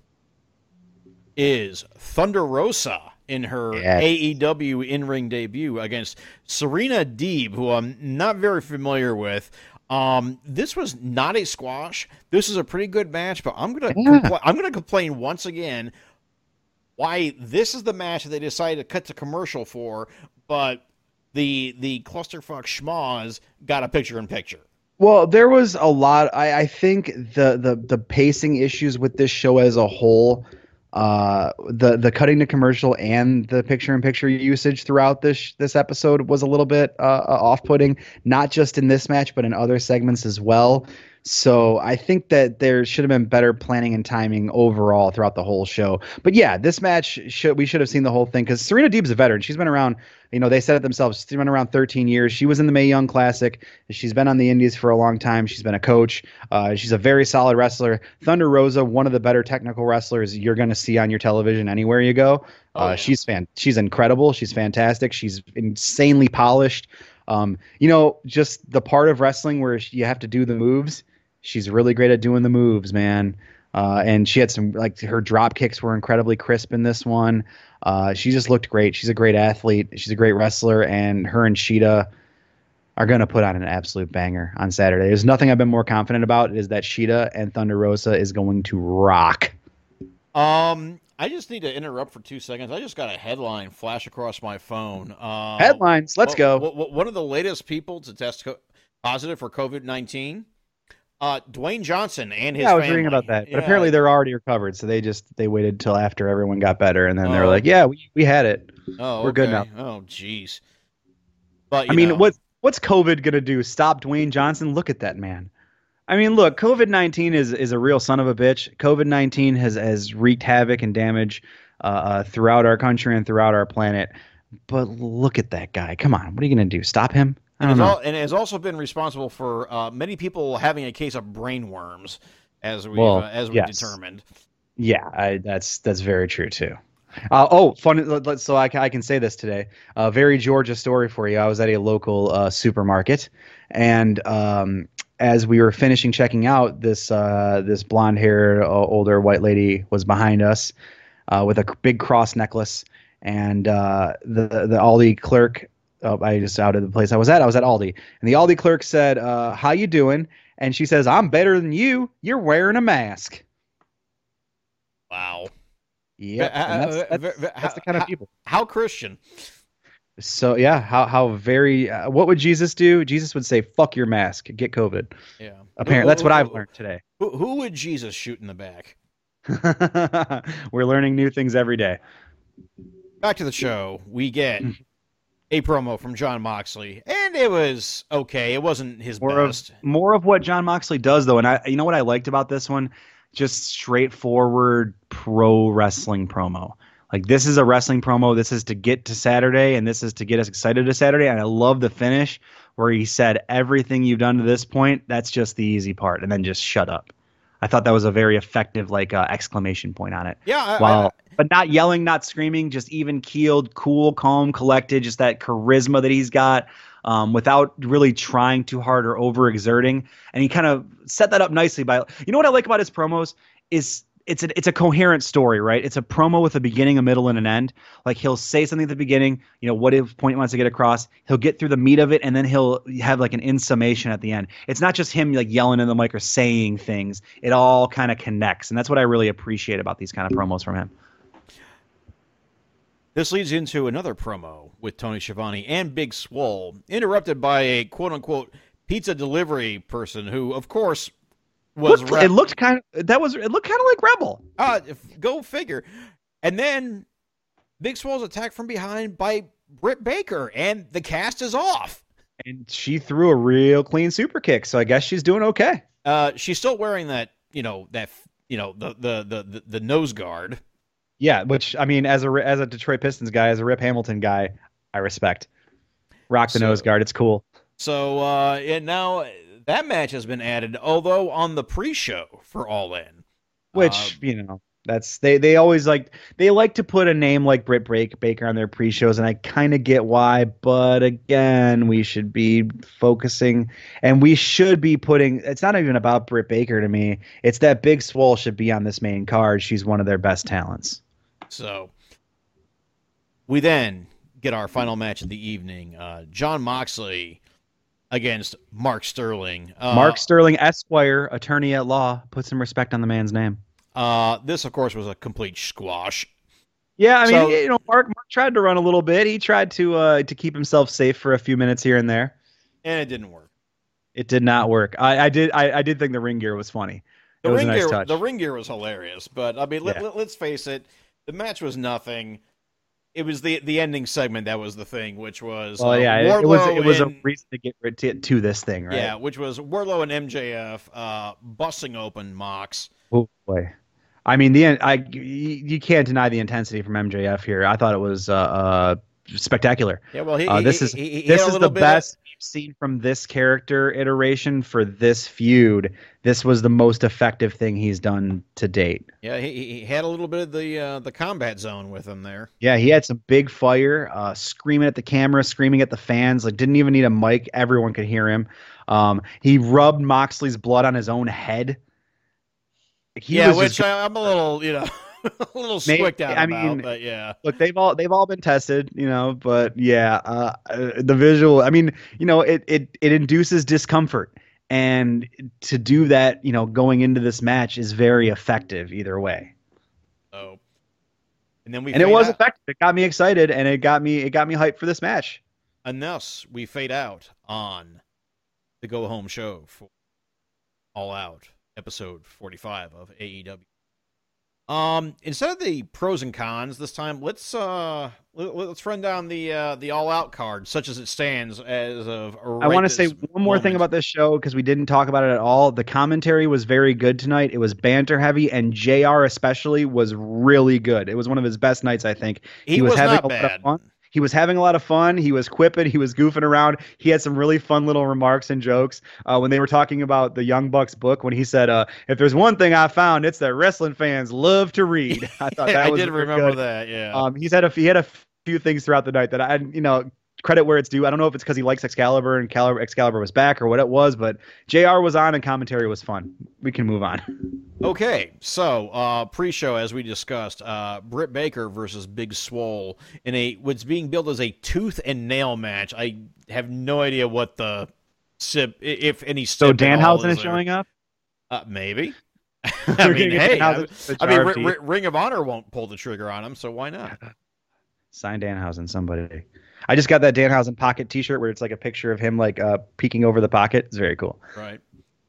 B: is Thunder Rosa in her
C: Yes.
B: AEW in ring debut against Serena Deeb, who I'm not very familiar with. Um, this was not a squash. This is a pretty good match, but I'm gonna
C: Yeah.
B: compl- I'm gonna complain once again why this is the match that they decided to cut to commercial for, but the the clusterfuck schmoz got a picture in picture.
C: Well, there was a lot. I, I think the, the the pacing issues with this show as a whole, uh, the the cutting to commercial and the picture in picture usage throughout this this episode was a little bit uh, off putting. Not just in this match, but in other segments as well. So I think that there should have been better planning and timing overall throughout the whole show. But yeah, this match should we should have seen the whole thing because Serena Deeb's a veteran. She's been around. You know, they said it themselves. She's been around 13 years. She was in the Mae Young Classic. She's been on the Indies for a long time. She's been a coach. Uh, she's a very solid wrestler. Thunder Rosa, one of the better technical wrestlers you're going to see on your television anywhere you go.
B: Oh,
C: uh,
B: yeah.
C: She's fan. She's incredible. She's fantastic. She's insanely polished. Um, you know, just the part of wrestling where you have to do the moves. She's really great at doing the moves, man. Uh, and she had some like her drop kicks were incredibly crisp in this one. Uh, she just looked great. She's a great athlete. She's a great wrestler, and her and Shida are going to put on an absolute banger on Saturday. There's nothing I've been more confident about is that Shida and Thunder Rosa is going to rock.
B: Um, I just need to interrupt for two seconds. I just got a headline flash across my phone. Uh,
C: Headlines, let's go.
B: one of the latest people to test co- positive for COVID nineteen, uh, Dwayne Johnson and his.
C: yeah, I was
B: family.
C: reading about that, but
B: Yeah.
C: apparently they're already recovered. So they just they waited till after everyone got better, and then
B: Oh.
C: like, "Yeah, we, we had it."
B: oh,
C: we're good
B: now." Oh, jeez. But
C: I
B: you
C: mean,
B: know,
C: what's what's COVID gonna do? Stop Dwayne Johnson? Look at that man. I mean, look, COVID nineteen is is a real son of a bitch. COVID nineteen has has wreaked havoc and damage uh, uh, throughout our country and throughout our planet. But look at that guy. Come on, what are you gonna do? Stop him?
B: And has, al- and has also been responsible for uh, many people having a case of brain worms, as we
C: Well,
B: uh, as we
C: yes.
B: determined.
C: Yeah, I, that's that's very true too. Uh, oh, fun! let- let- So I, I can say this today. A very Georgia story for you. I was at a local uh, supermarket, and um, as we were finishing checking out, this uh, this blonde haired uh, older white lady was behind us uh, with a big cross necklace, and uh, the the Aldi clerk. Oh, I just outed the place I was at. I was at Aldi, and the Aldi clerk said, uh, "How you doing?" And she says, "I'm better than you. You're wearing a mask."
B: Wow.
C: Yep,
B: Uh,
C: that's,
B: uh,
C: that's,
B: ve- ve-
C: that's the kind of people.
B: How Christian?
C: So yeah, how how very uh, what would Jesus do? Jesus would say, "Fuck your mask, get COVID."
B: Yeah.
C: Apparently, that's what I've learned today.
B: Who, who would Jesus shoot in the back?
C: We're learning new things every day.
B: Back to the show. We get. a promo from Jon Moxley, and it was okay. It wasn't his
C: More of
B: best.
C: more of what Jon Moxley does, though, and I you know what I liked about this one, just straightforward pro wrestling promo. Like this is a wrestling promo. This is to get to Saturday, and this is to get us excited to Saturday. And I love the finish where he said, "Everything you've done to this point, that's just the easy part," and then just shut up. I thought that was a very effective like uh, exclamation point on it.
B: Yeah. I,
C: While,
B: I,
C: but not yelling, not screaming, just even keeled, cool, calm, collected, just that charisma that he's got um, without really trying too hard or overexerting. And he kind of set that up nicely by, you know what I like about his promos is it's a, it's a coherent story, right? It's a promo with a beginning, a middle, and an end. Like he'll say something at the beginning, you know, what if point he wants to get across. He'll get through the meat of it, and then he'll have like an in summation at the end. It's not just him like yelling in the mic or saying things. It all kind of connects, and that's what I really appreciate about these kind of promos from him.
B: this leads into another promo with Tony Schiavone and Big Swole, interrupted by a quote unquote pizza delivery person who, of course, was
C: Looked- it looked kind of that was it looked kind of like Rebel.
B: Uh, go figure. And then Big Swole's attacked from behind by Britt Baker, and the cast is off.
C: And she threw a real clean super kick, so I guess she's doing okay.
B: Uh, she's still wearing that, you know, that, you know, the the the the, the nose guard.
C: Yeah, which I mean, as a as a Detroit Pistons guy, as a Rip Hamilton guy, I respect. Rock the
B: So-
C: nose guard, it's cool.
B: So, uh, and now that match has been added, although on the pre-show for All In.
C: Which
B: Uh,
C: you know, that's they they always like they like to put a name like Britt Break Baker on their pre-shows, and I kind of get why. But again, we should be focusing, and we should be putting. It's not even about Britt Baker to me. It's that Big Swole should be on this main card. She's one of their best talents.
B: So we then get our final match of the evening: uh, Jon Moxley against Mark Sterling. Uh,
C: Mark Sterling, Esquire, attorney at law. Put some respect on the man's name.
B: Uh, this, of course, was a complete squash.
C: Yeah, I mean,
B: So-
C: you know, Mark, Mark tried to run a little bit. He tried to uh, to keep himself safe for a few minutes here and there.
B: and it didn't work.
C: It did not work. I, I did. I, I did think the ring gear was funny.
B: The
C: it was
B: ring
C: a nice
B: gear,
C: touch.
B: the ring gear was hilarious, but I mean, let,
C: Yeah.
B: let, us face it, the match was nothing. It was the the ending segment that was the thing, which was
C: well,
B: uh,
C: yeah, it, it was. It was
B: and-
C: a reason to get rid- to, to this thing, right?
B: yeah, which was Wardlow and MJF uh, busting open Mox.
C: Oh boy. I mean, the I you, can't deny the intensity from MJF here. I thought it was uh, uh spectacular.
B: Yeah, well, he,
C: Uh, this
B: he-
C: is
B: he- he
C: this is the
B: of-
C: best we've seen from this character iteration for this feud. This was the most effective thing he's done to date.
B: yeah, he, he had a little bit of the uh, the combat zone with him there.
C: Yeah, he had some big fire, uh, screaming at the camera, screaming at the fans. Like, didn't even need a mic; everyone could hear him. Um, he rubbed Moxley's blood on his own head. He
B: yeah, which
C: just
B: I, I'm a little, you know, a little squicked out
C: I
B: about,
C: mean,
B: but yeah.
C: look they've all they've all been tested you know but yeah uh, uh, the visual i mean you know it it it induces discomfort. And to do that you know going into this match is very effective either way.
B: So, and then we
C: and it was
B: out-
C: effective. It got me excited and it got me it got me hyped for this match.
B: And thus we fade out on the go home show for All Out episode 45 of AEW. Um, instead of the pros and cons this time, let's uh let, let's run down the uh the All Out card such as it stands as of
C: i want to say one more thing about this show because we didn't talk about it at all. The commentary was very good tonight. It was banter heavy and jr especially was really good. It was one of his best nights i think.
B: He,
C: he was
B: was,
C: having
B: not
C: a lot of
B: bad.
C: fun. He was having a lot of fun. He was quipping. He was goofing around. He had some really fun little remarks and jokes uh, when they were talking about the Young Bucks book. When he said, uh, "If there's one thing I found, it's that wrestling fans love to read." I thought that was.
B: I
C: was
B: did remember
C: good.
B: that. Yeah.
C: Um, he's had a he had a few things throughout the night that I, you know, credit where it's due. I don't know if it's because he likes Excalibur and Cal- Excalibur was back or what it was, but Jr. was on and commentary was fun. We can move on.
B: Okay, so uh, pre-show, as we discussed, uh, Britt Baker versus Big Swole in a what's being billed as a tooth and nail match. I have no idea what the sip, if any.
C: So
B: sip at
C: Danhausen is
B: there.
C: showing up.
B: Uh, maybe. I mean, hey, I,
C: Danhausen for the
B: I mean, R- R- Ring of Honor won't pull the trigger on him, so why not?
C: Sign Danhausen, somebody. I just got that Danhausen pocket T-shirt where it's like a picture of him like uh, peeking over the pocket. It's very cool.
B: Right.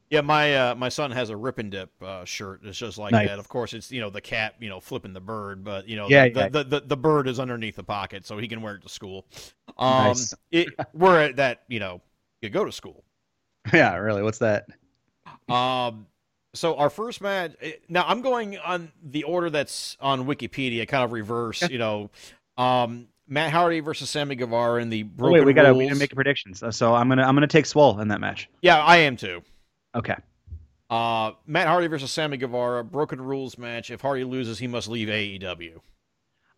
B: Yeah, my uh, my son has a rip and dip uh, shirt. It's just like
C: Nice.
B: that. Of course, it's you know the cat, you know, flipping the bird, but you know,
C: Yeah,
B: the,
C: yeah.
B: The, the the bird is underneath the pocket, so he can wear it to school. Um,
C: Nice.
B: it, we're at that, you know, you go to school.
C: yeah, really. What's that?
B: Um, so our first match. eh, Now I'm going on the order that's on Wikipedia, kind of reverse. You know, um, Matt Hardy versus Sammy Guevara in the
C: Oh,
B: broken
C: wait, we we gotta make predictions. Uh, So I'm gonna I'm gonna take Swole in that match.
B: yeah, I am too.
C: Okay.
B: Uh, Matt Hardy versus Sammy Guevara, broken rules match. If Hardy loses, he must leave AEW.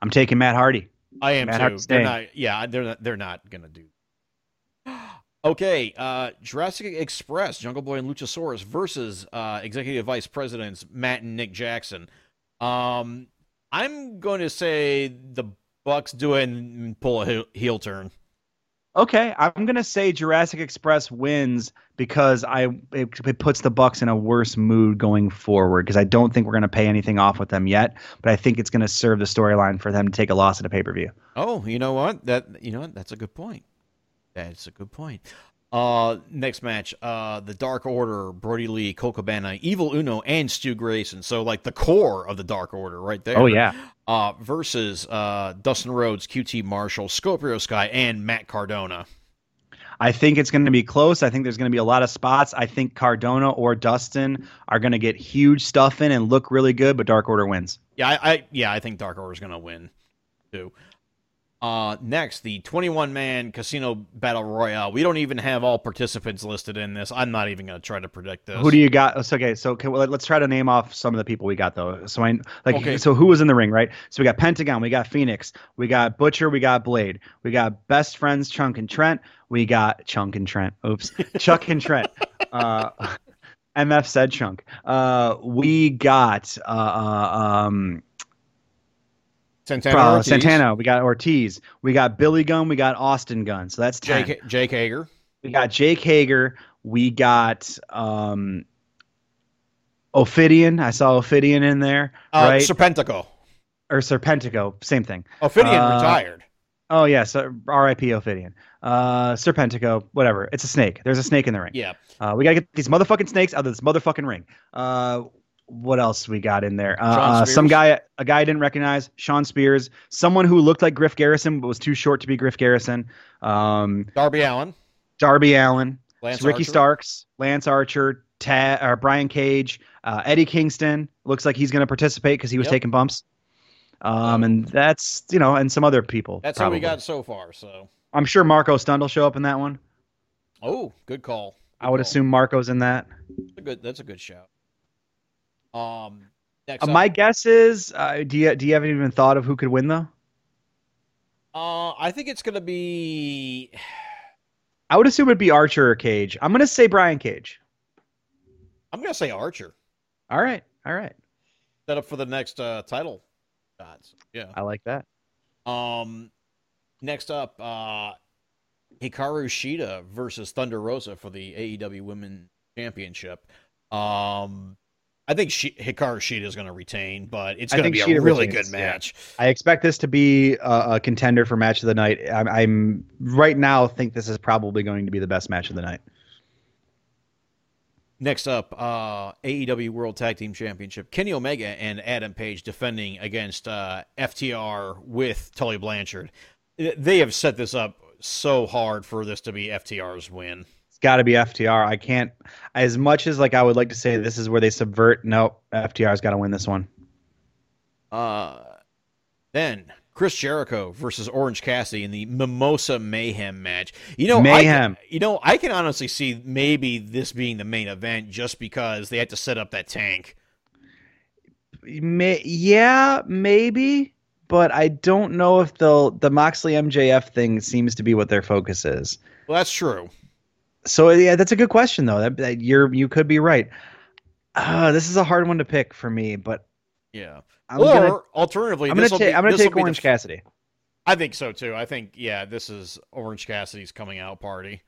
C: I'm taking Matt Hardy.
B: I am
C: Matt
B: too.
C: Hardy's
B: They're
C: staying.
B: not. Yeah, they're not. They're not gonna do. Okay, uh, Jurassic Express, Jungle Boy and Luchasaurus versus uh, Executive Vice Presidents Matt and Nick Jackson. Um, I'm going to say the Bucks do it and pull a heel, heel turn.
C: Okay, I'm gonna say Jurassic Express wins because I it, it puts the Bucks in a worse mood going forward because I don't think we're gonna pay anything off with them yet, but I think it's gonna serve the storyline for them to take a loss at a pay per view.
B: Oh, you know what? That you know what? That's a good point. That's a good point. Uh, next match, uh, the Dark Order, Brodie Lee, Colt Cabana, Evil Uno, and Stu Grayson. So like the core of the Dark Order, right there.
C: Oh yeah,
B: Uh, versus uh, Dustin Rhodes, QT Marshall, Scorpio Sky, and Matt Cardona.
C: I think it's gonna be close. I think there's gonna be a lot of spots. I think Cardona or Dustin are gonna get huge stuff in and look really good, but Dark Order wins.
B: Yeah, I, I yeah, I think Dark Order is gonna win too. Uh, next, the 21 man casino battle royale. We don't even have all participants listed in this. I'm not even gonna try to predict this.
C: Who do you got? So, okay, so can, let's try to name off some of the people we got though. So I like
B: Okay.
C: so who was in the ring, right? So we got Pentagon, we got Phoenix, we got Butcher, we got Blade, we got Best Friends Chunk and Trent, we got Chunk and Trent. Oops, Chuck and Trent. Uh, MF said Chunk. Uh, we got uh, uh, um,
B: Santana, Ortiz,
C: Santana, we got Ortiz, we got Billy Gunn, we got Austin Gunn. So that's ten.
B: Jake, Jake Hager.
C: We got Jake Hager. We got um, Ophidian. I saw Ophidian in there,
B: Uh,
C: right?
B: Serpentico.
C: or Serpentico. Same thing.
B: Ophidian
C: Uh,
B: retired.
C: Oh yes, uh, R.I.P. Ophidian. Uh, Serpentico, whatever. It's a snake. There's a snake in the ring.
B: Yeah.
C: Uh, we gotta get these motherfucking snakes out of this motherfucking ring. Uh, what else we got in there? Uh, uh, some guy, a guy I didn't recognize, Shawn Spears. Someone who looked like Griff Garrison but was too short to be Griff Garrison. Um,
B: Darby Allin,
C: Darby Allin,
B: Lance
C: Ricky
B: Archer.
C: Starks, Lance Archer, Ta- or Brian Cage, uh, Eddie Kingston. Looks like he's going to participate because he was
B: Yep.
C: taking bumps. Um, and that's you know, and some other people.
B: That's
C: probably.
B: what we got so far. So,
C: I'm sure Marko Stunt will show up in that one.
B: oh, good call. Good
C: I would
B: call.
C: assume Marko's in that.
B: That's a good. That's a good shout. Um, next
C: Uh, my guess is, uh, do you do you have even thought of who could win though?
B: uh, I think it's gonna be.
C: I would assume it'd be Archer or Cage. I'm gonna say Brian Cage.
B: I'm gonna say Archer.
C: All right, all right.
B: Set up for the next uh, title shots. Yeah.
C: I like that.
B: Um, next up, uh, Hikaru Shida versus Thunder Rosa for the AEW Women Championship. Um, I think she, Hikaru Shida is going to retain, but it's going to
C: think
B: be a really
C: retains,
B: good
C: yeah.
B: match.
C: I expect this to be a, a contender for match of the night. I'm, I'm right now think this is probably going to be the best match of the night.
B: Next up, uh, AEW World Tag Team Championship. Kenny Omega and Adam Page defending against uh, FTR with Tully Blanchard. They have set this up so hard for this to be FTR's win.
C: It's got to be FTR. I can't. As much as like I would like to say this is where they subvert. No, FTR's got to win this one.
B: Uh, then Chris Jericho versus Orange Cassidy in the Mimosa Mayhem match. You know,
C: Mayhem.
B: I, you know, I can honestly see maybe this being the main event just because they had to set up that tank.
C: May, yeah, maybe, but I don't know if they'll. The Moxley MJF thing seems to be what their focus is.
B: Well, that's true.
C: So yeah, that's a good question though. That, that you're you could be right. Uh, this is a hard one to pick for me, but
B: Yeah.
C: I'm
B: or
C: gonna
B: alternatively,
C: I'm gonna take
B: be-
C: I'm gonna take Orange
B: f-
C: Cassidy.
B: I think so too. I think yeah, this is Orange Cassidy's coming out party.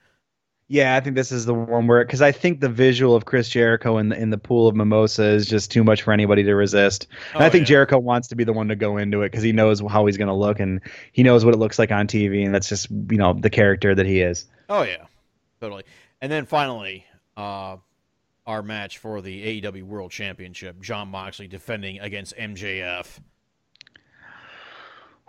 C: Yeah, I think this is the one where because I think the visual of Chris Jericho in the in the pool of mimosa is just too much for anybody to resist. And
B: Oh,
C: I think
B: yeah.
C: Jericho wants to be the one to go into it because he knows how he's going to look and he knows what it looks like on TV, and that's just you know the character that he is.
B: Oh yeah, totally. And then finally, uh, our match for the AEW World Championship: Jon Moxley defending against MJF.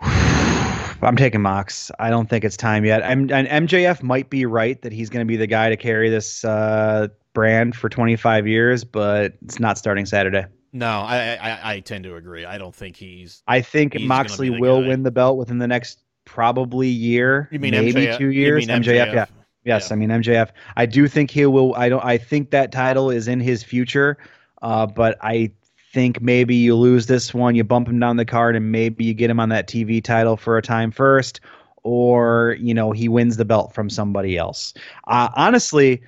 C: I'm taking Mox. I don't think it's time yet. I'm, and MJF might be right that he's going to be the guy to carry this uh, brand for 25 years, but it's not starting Saturday.
B: No, I, I I tend to agree. I don't think he's.
C: I think
B: He's
C: Moxley will
B: guy.
C: win the belt within the next probably year,
B: You mean
C: maybe
B: MJF?
C: two
B: You
C: years.
B: mean
C: MJF, yeah. Yes,
B: Yeah.
C: I mean MJF. I do think he will. I don't. I think that title is in his future, uh, but I think maybe you lose this one, you bump him down the card, and maybe you get him on that TV title for a time first, or you know he wins the belt from somebody else. Uh, honestly,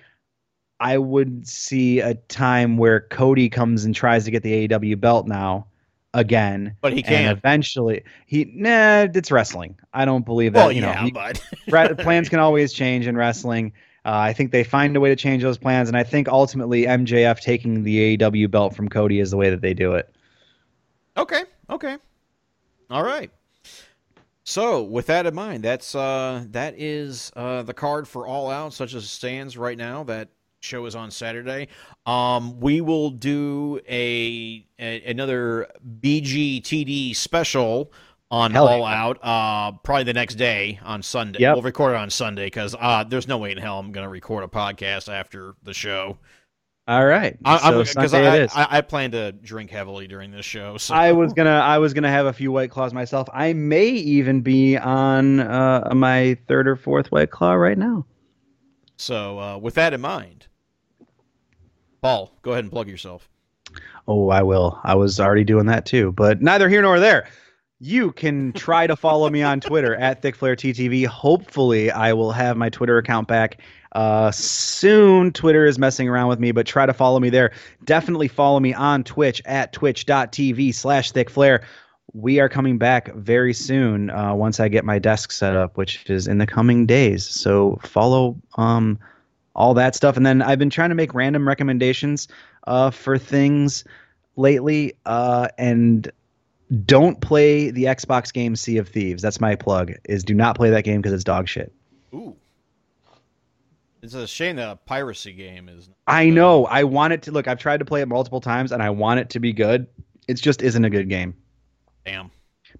C: I would see a time where Cody comes and tries to get the AEW belt now again.
B: But he
C: And
B: can't.
C: eventually, he nah, it's wrestling. I don't believe that.
B: Well,
C: you know,
B: yeah,
C: he-
B: but
C: plans can always change in wrestling. Uh, I think they find a way to change those plans, and I think ultimately MJF taking the AEW belt from Cody is the way that they do it.
B: okay, okay, all right. So, with that in mind, that's uh, that is uh, the card for All Out, such as it stands right now. That show is on Saturday. Um, we will do a, a another BGTD special on
C: Hell
B: All
C: yeah.
B: Out. Uh, probably the next day on Sunday.
C: Yep.
B: We'll record it on Sunday because uh, there's no way in hell I'm going to record a podcast after the show.
C: All right,
B: I,
C: so
B: because
C: Sunday
B: I,
C: is.
B: I, I plan to drink heavily during this show. So.
C: I was gonna I was gonna have a few white claws myself. I may even be on uh, my third or fourth white claw right now.
B: So, uh, with that in mind, Paul, go ahead and plug yourself.
C: Oh, I will. I was already doing that too, but neither here nor there. You can try to follow me on Twitter at ThickFlareTTV. Hopefully, I will have my Twitter account back uh, soon. Twitter is messing around with me, but try to follow me there. Definitely follow me on Twitch at twitch.tv slash thickflare. We are coming back very soon uh, once I get my desk set up, which is in the coming days. So follow um, all that stuff. And then I've been trying to make random recommendations uh, for things lately. Uh, and don't play the Xbox game Sea of Thieves. That's my plug. Is do not play that game because it's dog shit.
B: Ooh. It's a shame that a piracy game is.
C: I know. I want it to look. I've tried to play it multiple times, and I want it to be good. It just isn't a good game.
B: Damn.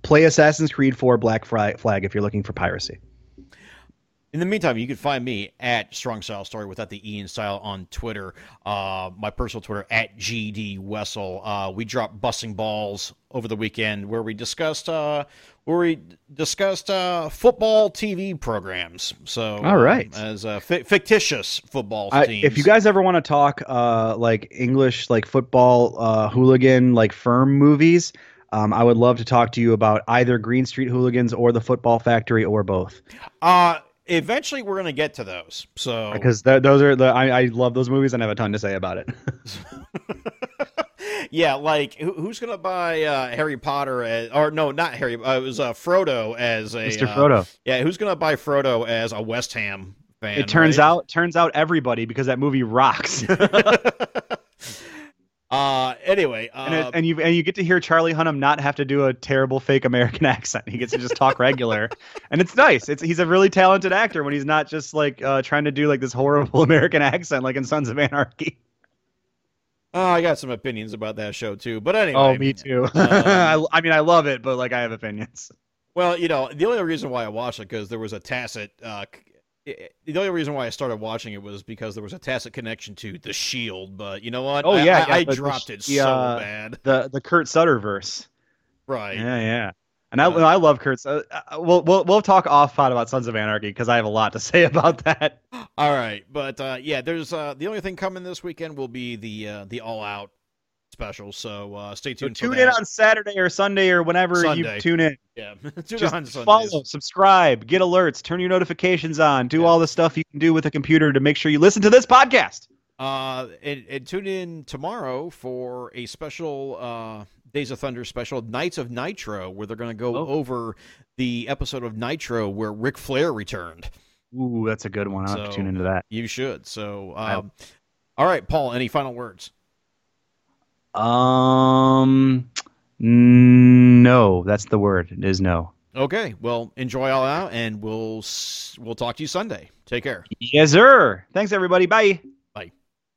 C: Play Assassin's Creed 4 Black Flag if you're looking for piracy.
B: In the meantime, you can find me at Strong Style Story without the E in style on Twitter. Uh, my personal Twitter at GD Wessel. Uh, we dropped Busting Balls over the weekend where we discussed uh, where we discussed uh, football TV programs. So,
C: All right.
B: um, as uh, fi- fictitious football
C: I,
B: teams.
C: if you guys ever want to talk uh, like English, like football, uh, hooligan, like firm movies, um, I would love to talk to you about either Green Street Hooligans or The Football Factory or both.
B: uh, eventually we're gonna get to those. So
C: Because th- those are the I, I love those movies and I have a ton to say about it.
B: yeah, like who, who's gonna buy uh, Harry Potter as, or no, not Harry. Uh, it was uh, Frodo as a
C: Mr.
B: uh,
C: Frodo.
B: Yeah, who's gonna buy Frodo as a West Ham fan?
C: It turns
B: right?
C: out turns out everybody because that movie rocks.
B: uh, anyway, uh,
C: and, it, and you and you get to hear Charlie Hunnam not have to do a terrible fake American accent. He gets to just talk regular, and it's nice. It's he's a really talented actor when he's not just like uh, trying to do like this horrible American accent like in Sons of Anarchy.
B: oh, I got some opinions about that show too. But anyway,
C: Oh, me too. I, I mean, I love it, but like I have opinions.
B: Well, you know, the only reason why I watched it because there was a tacit. Uh, it- the only reason why I started watching it was because there was a tacit connection to The Shield. But you know what?
C: Oh, yeah,
B: I,
C: yeah,
B: I
C: the- the
B: dropped
C: sh-
B: it
C: the,
B: so
C: uh,
B: bad.
C: The the Kurt Sutter verse.
B: Right.
C: Yeah, yeah. And I, I love Kurt's. Uh, uh, we'll, we'll we'll talk off pod about Sons of Anarchy because I have a lot to say about that.
B: All right, but uh, yeah, there's uh, the only thing coming this weekend will be the uh, the All Out special. So uh, stay
C: So
B: tuned. for
C: tune in on Saturday or Sunday or whenever
B: Sunday.
C: you tune in.
B: yeah, tune
C: Just
B: on Sundays.
C: follow, subscribe, get alerts, turn your notifications on, do
B: Yeah.
C: all the stuff you can do with a computer to make sure you listen to this podcast.
B: Uh, and, and tune in tomorrow for a special uh, Days of Thunder special, Nights of Nitro, where they're going to go
C: Oh.
B: over the episode of Nitro where Ric Flair returned.
C: Ooh, that's a good one. I'll have to
B: So-
C: tune into that.
B: You should. So, um, all right, Paul. Any final words?
C: Um, no, that's the word. It is no.
B: Okay. Well, enjoy All Out, and we'll we'll talk to you Sunday. Take care.
C: Yes, sir. Thanks, everybody. Bye.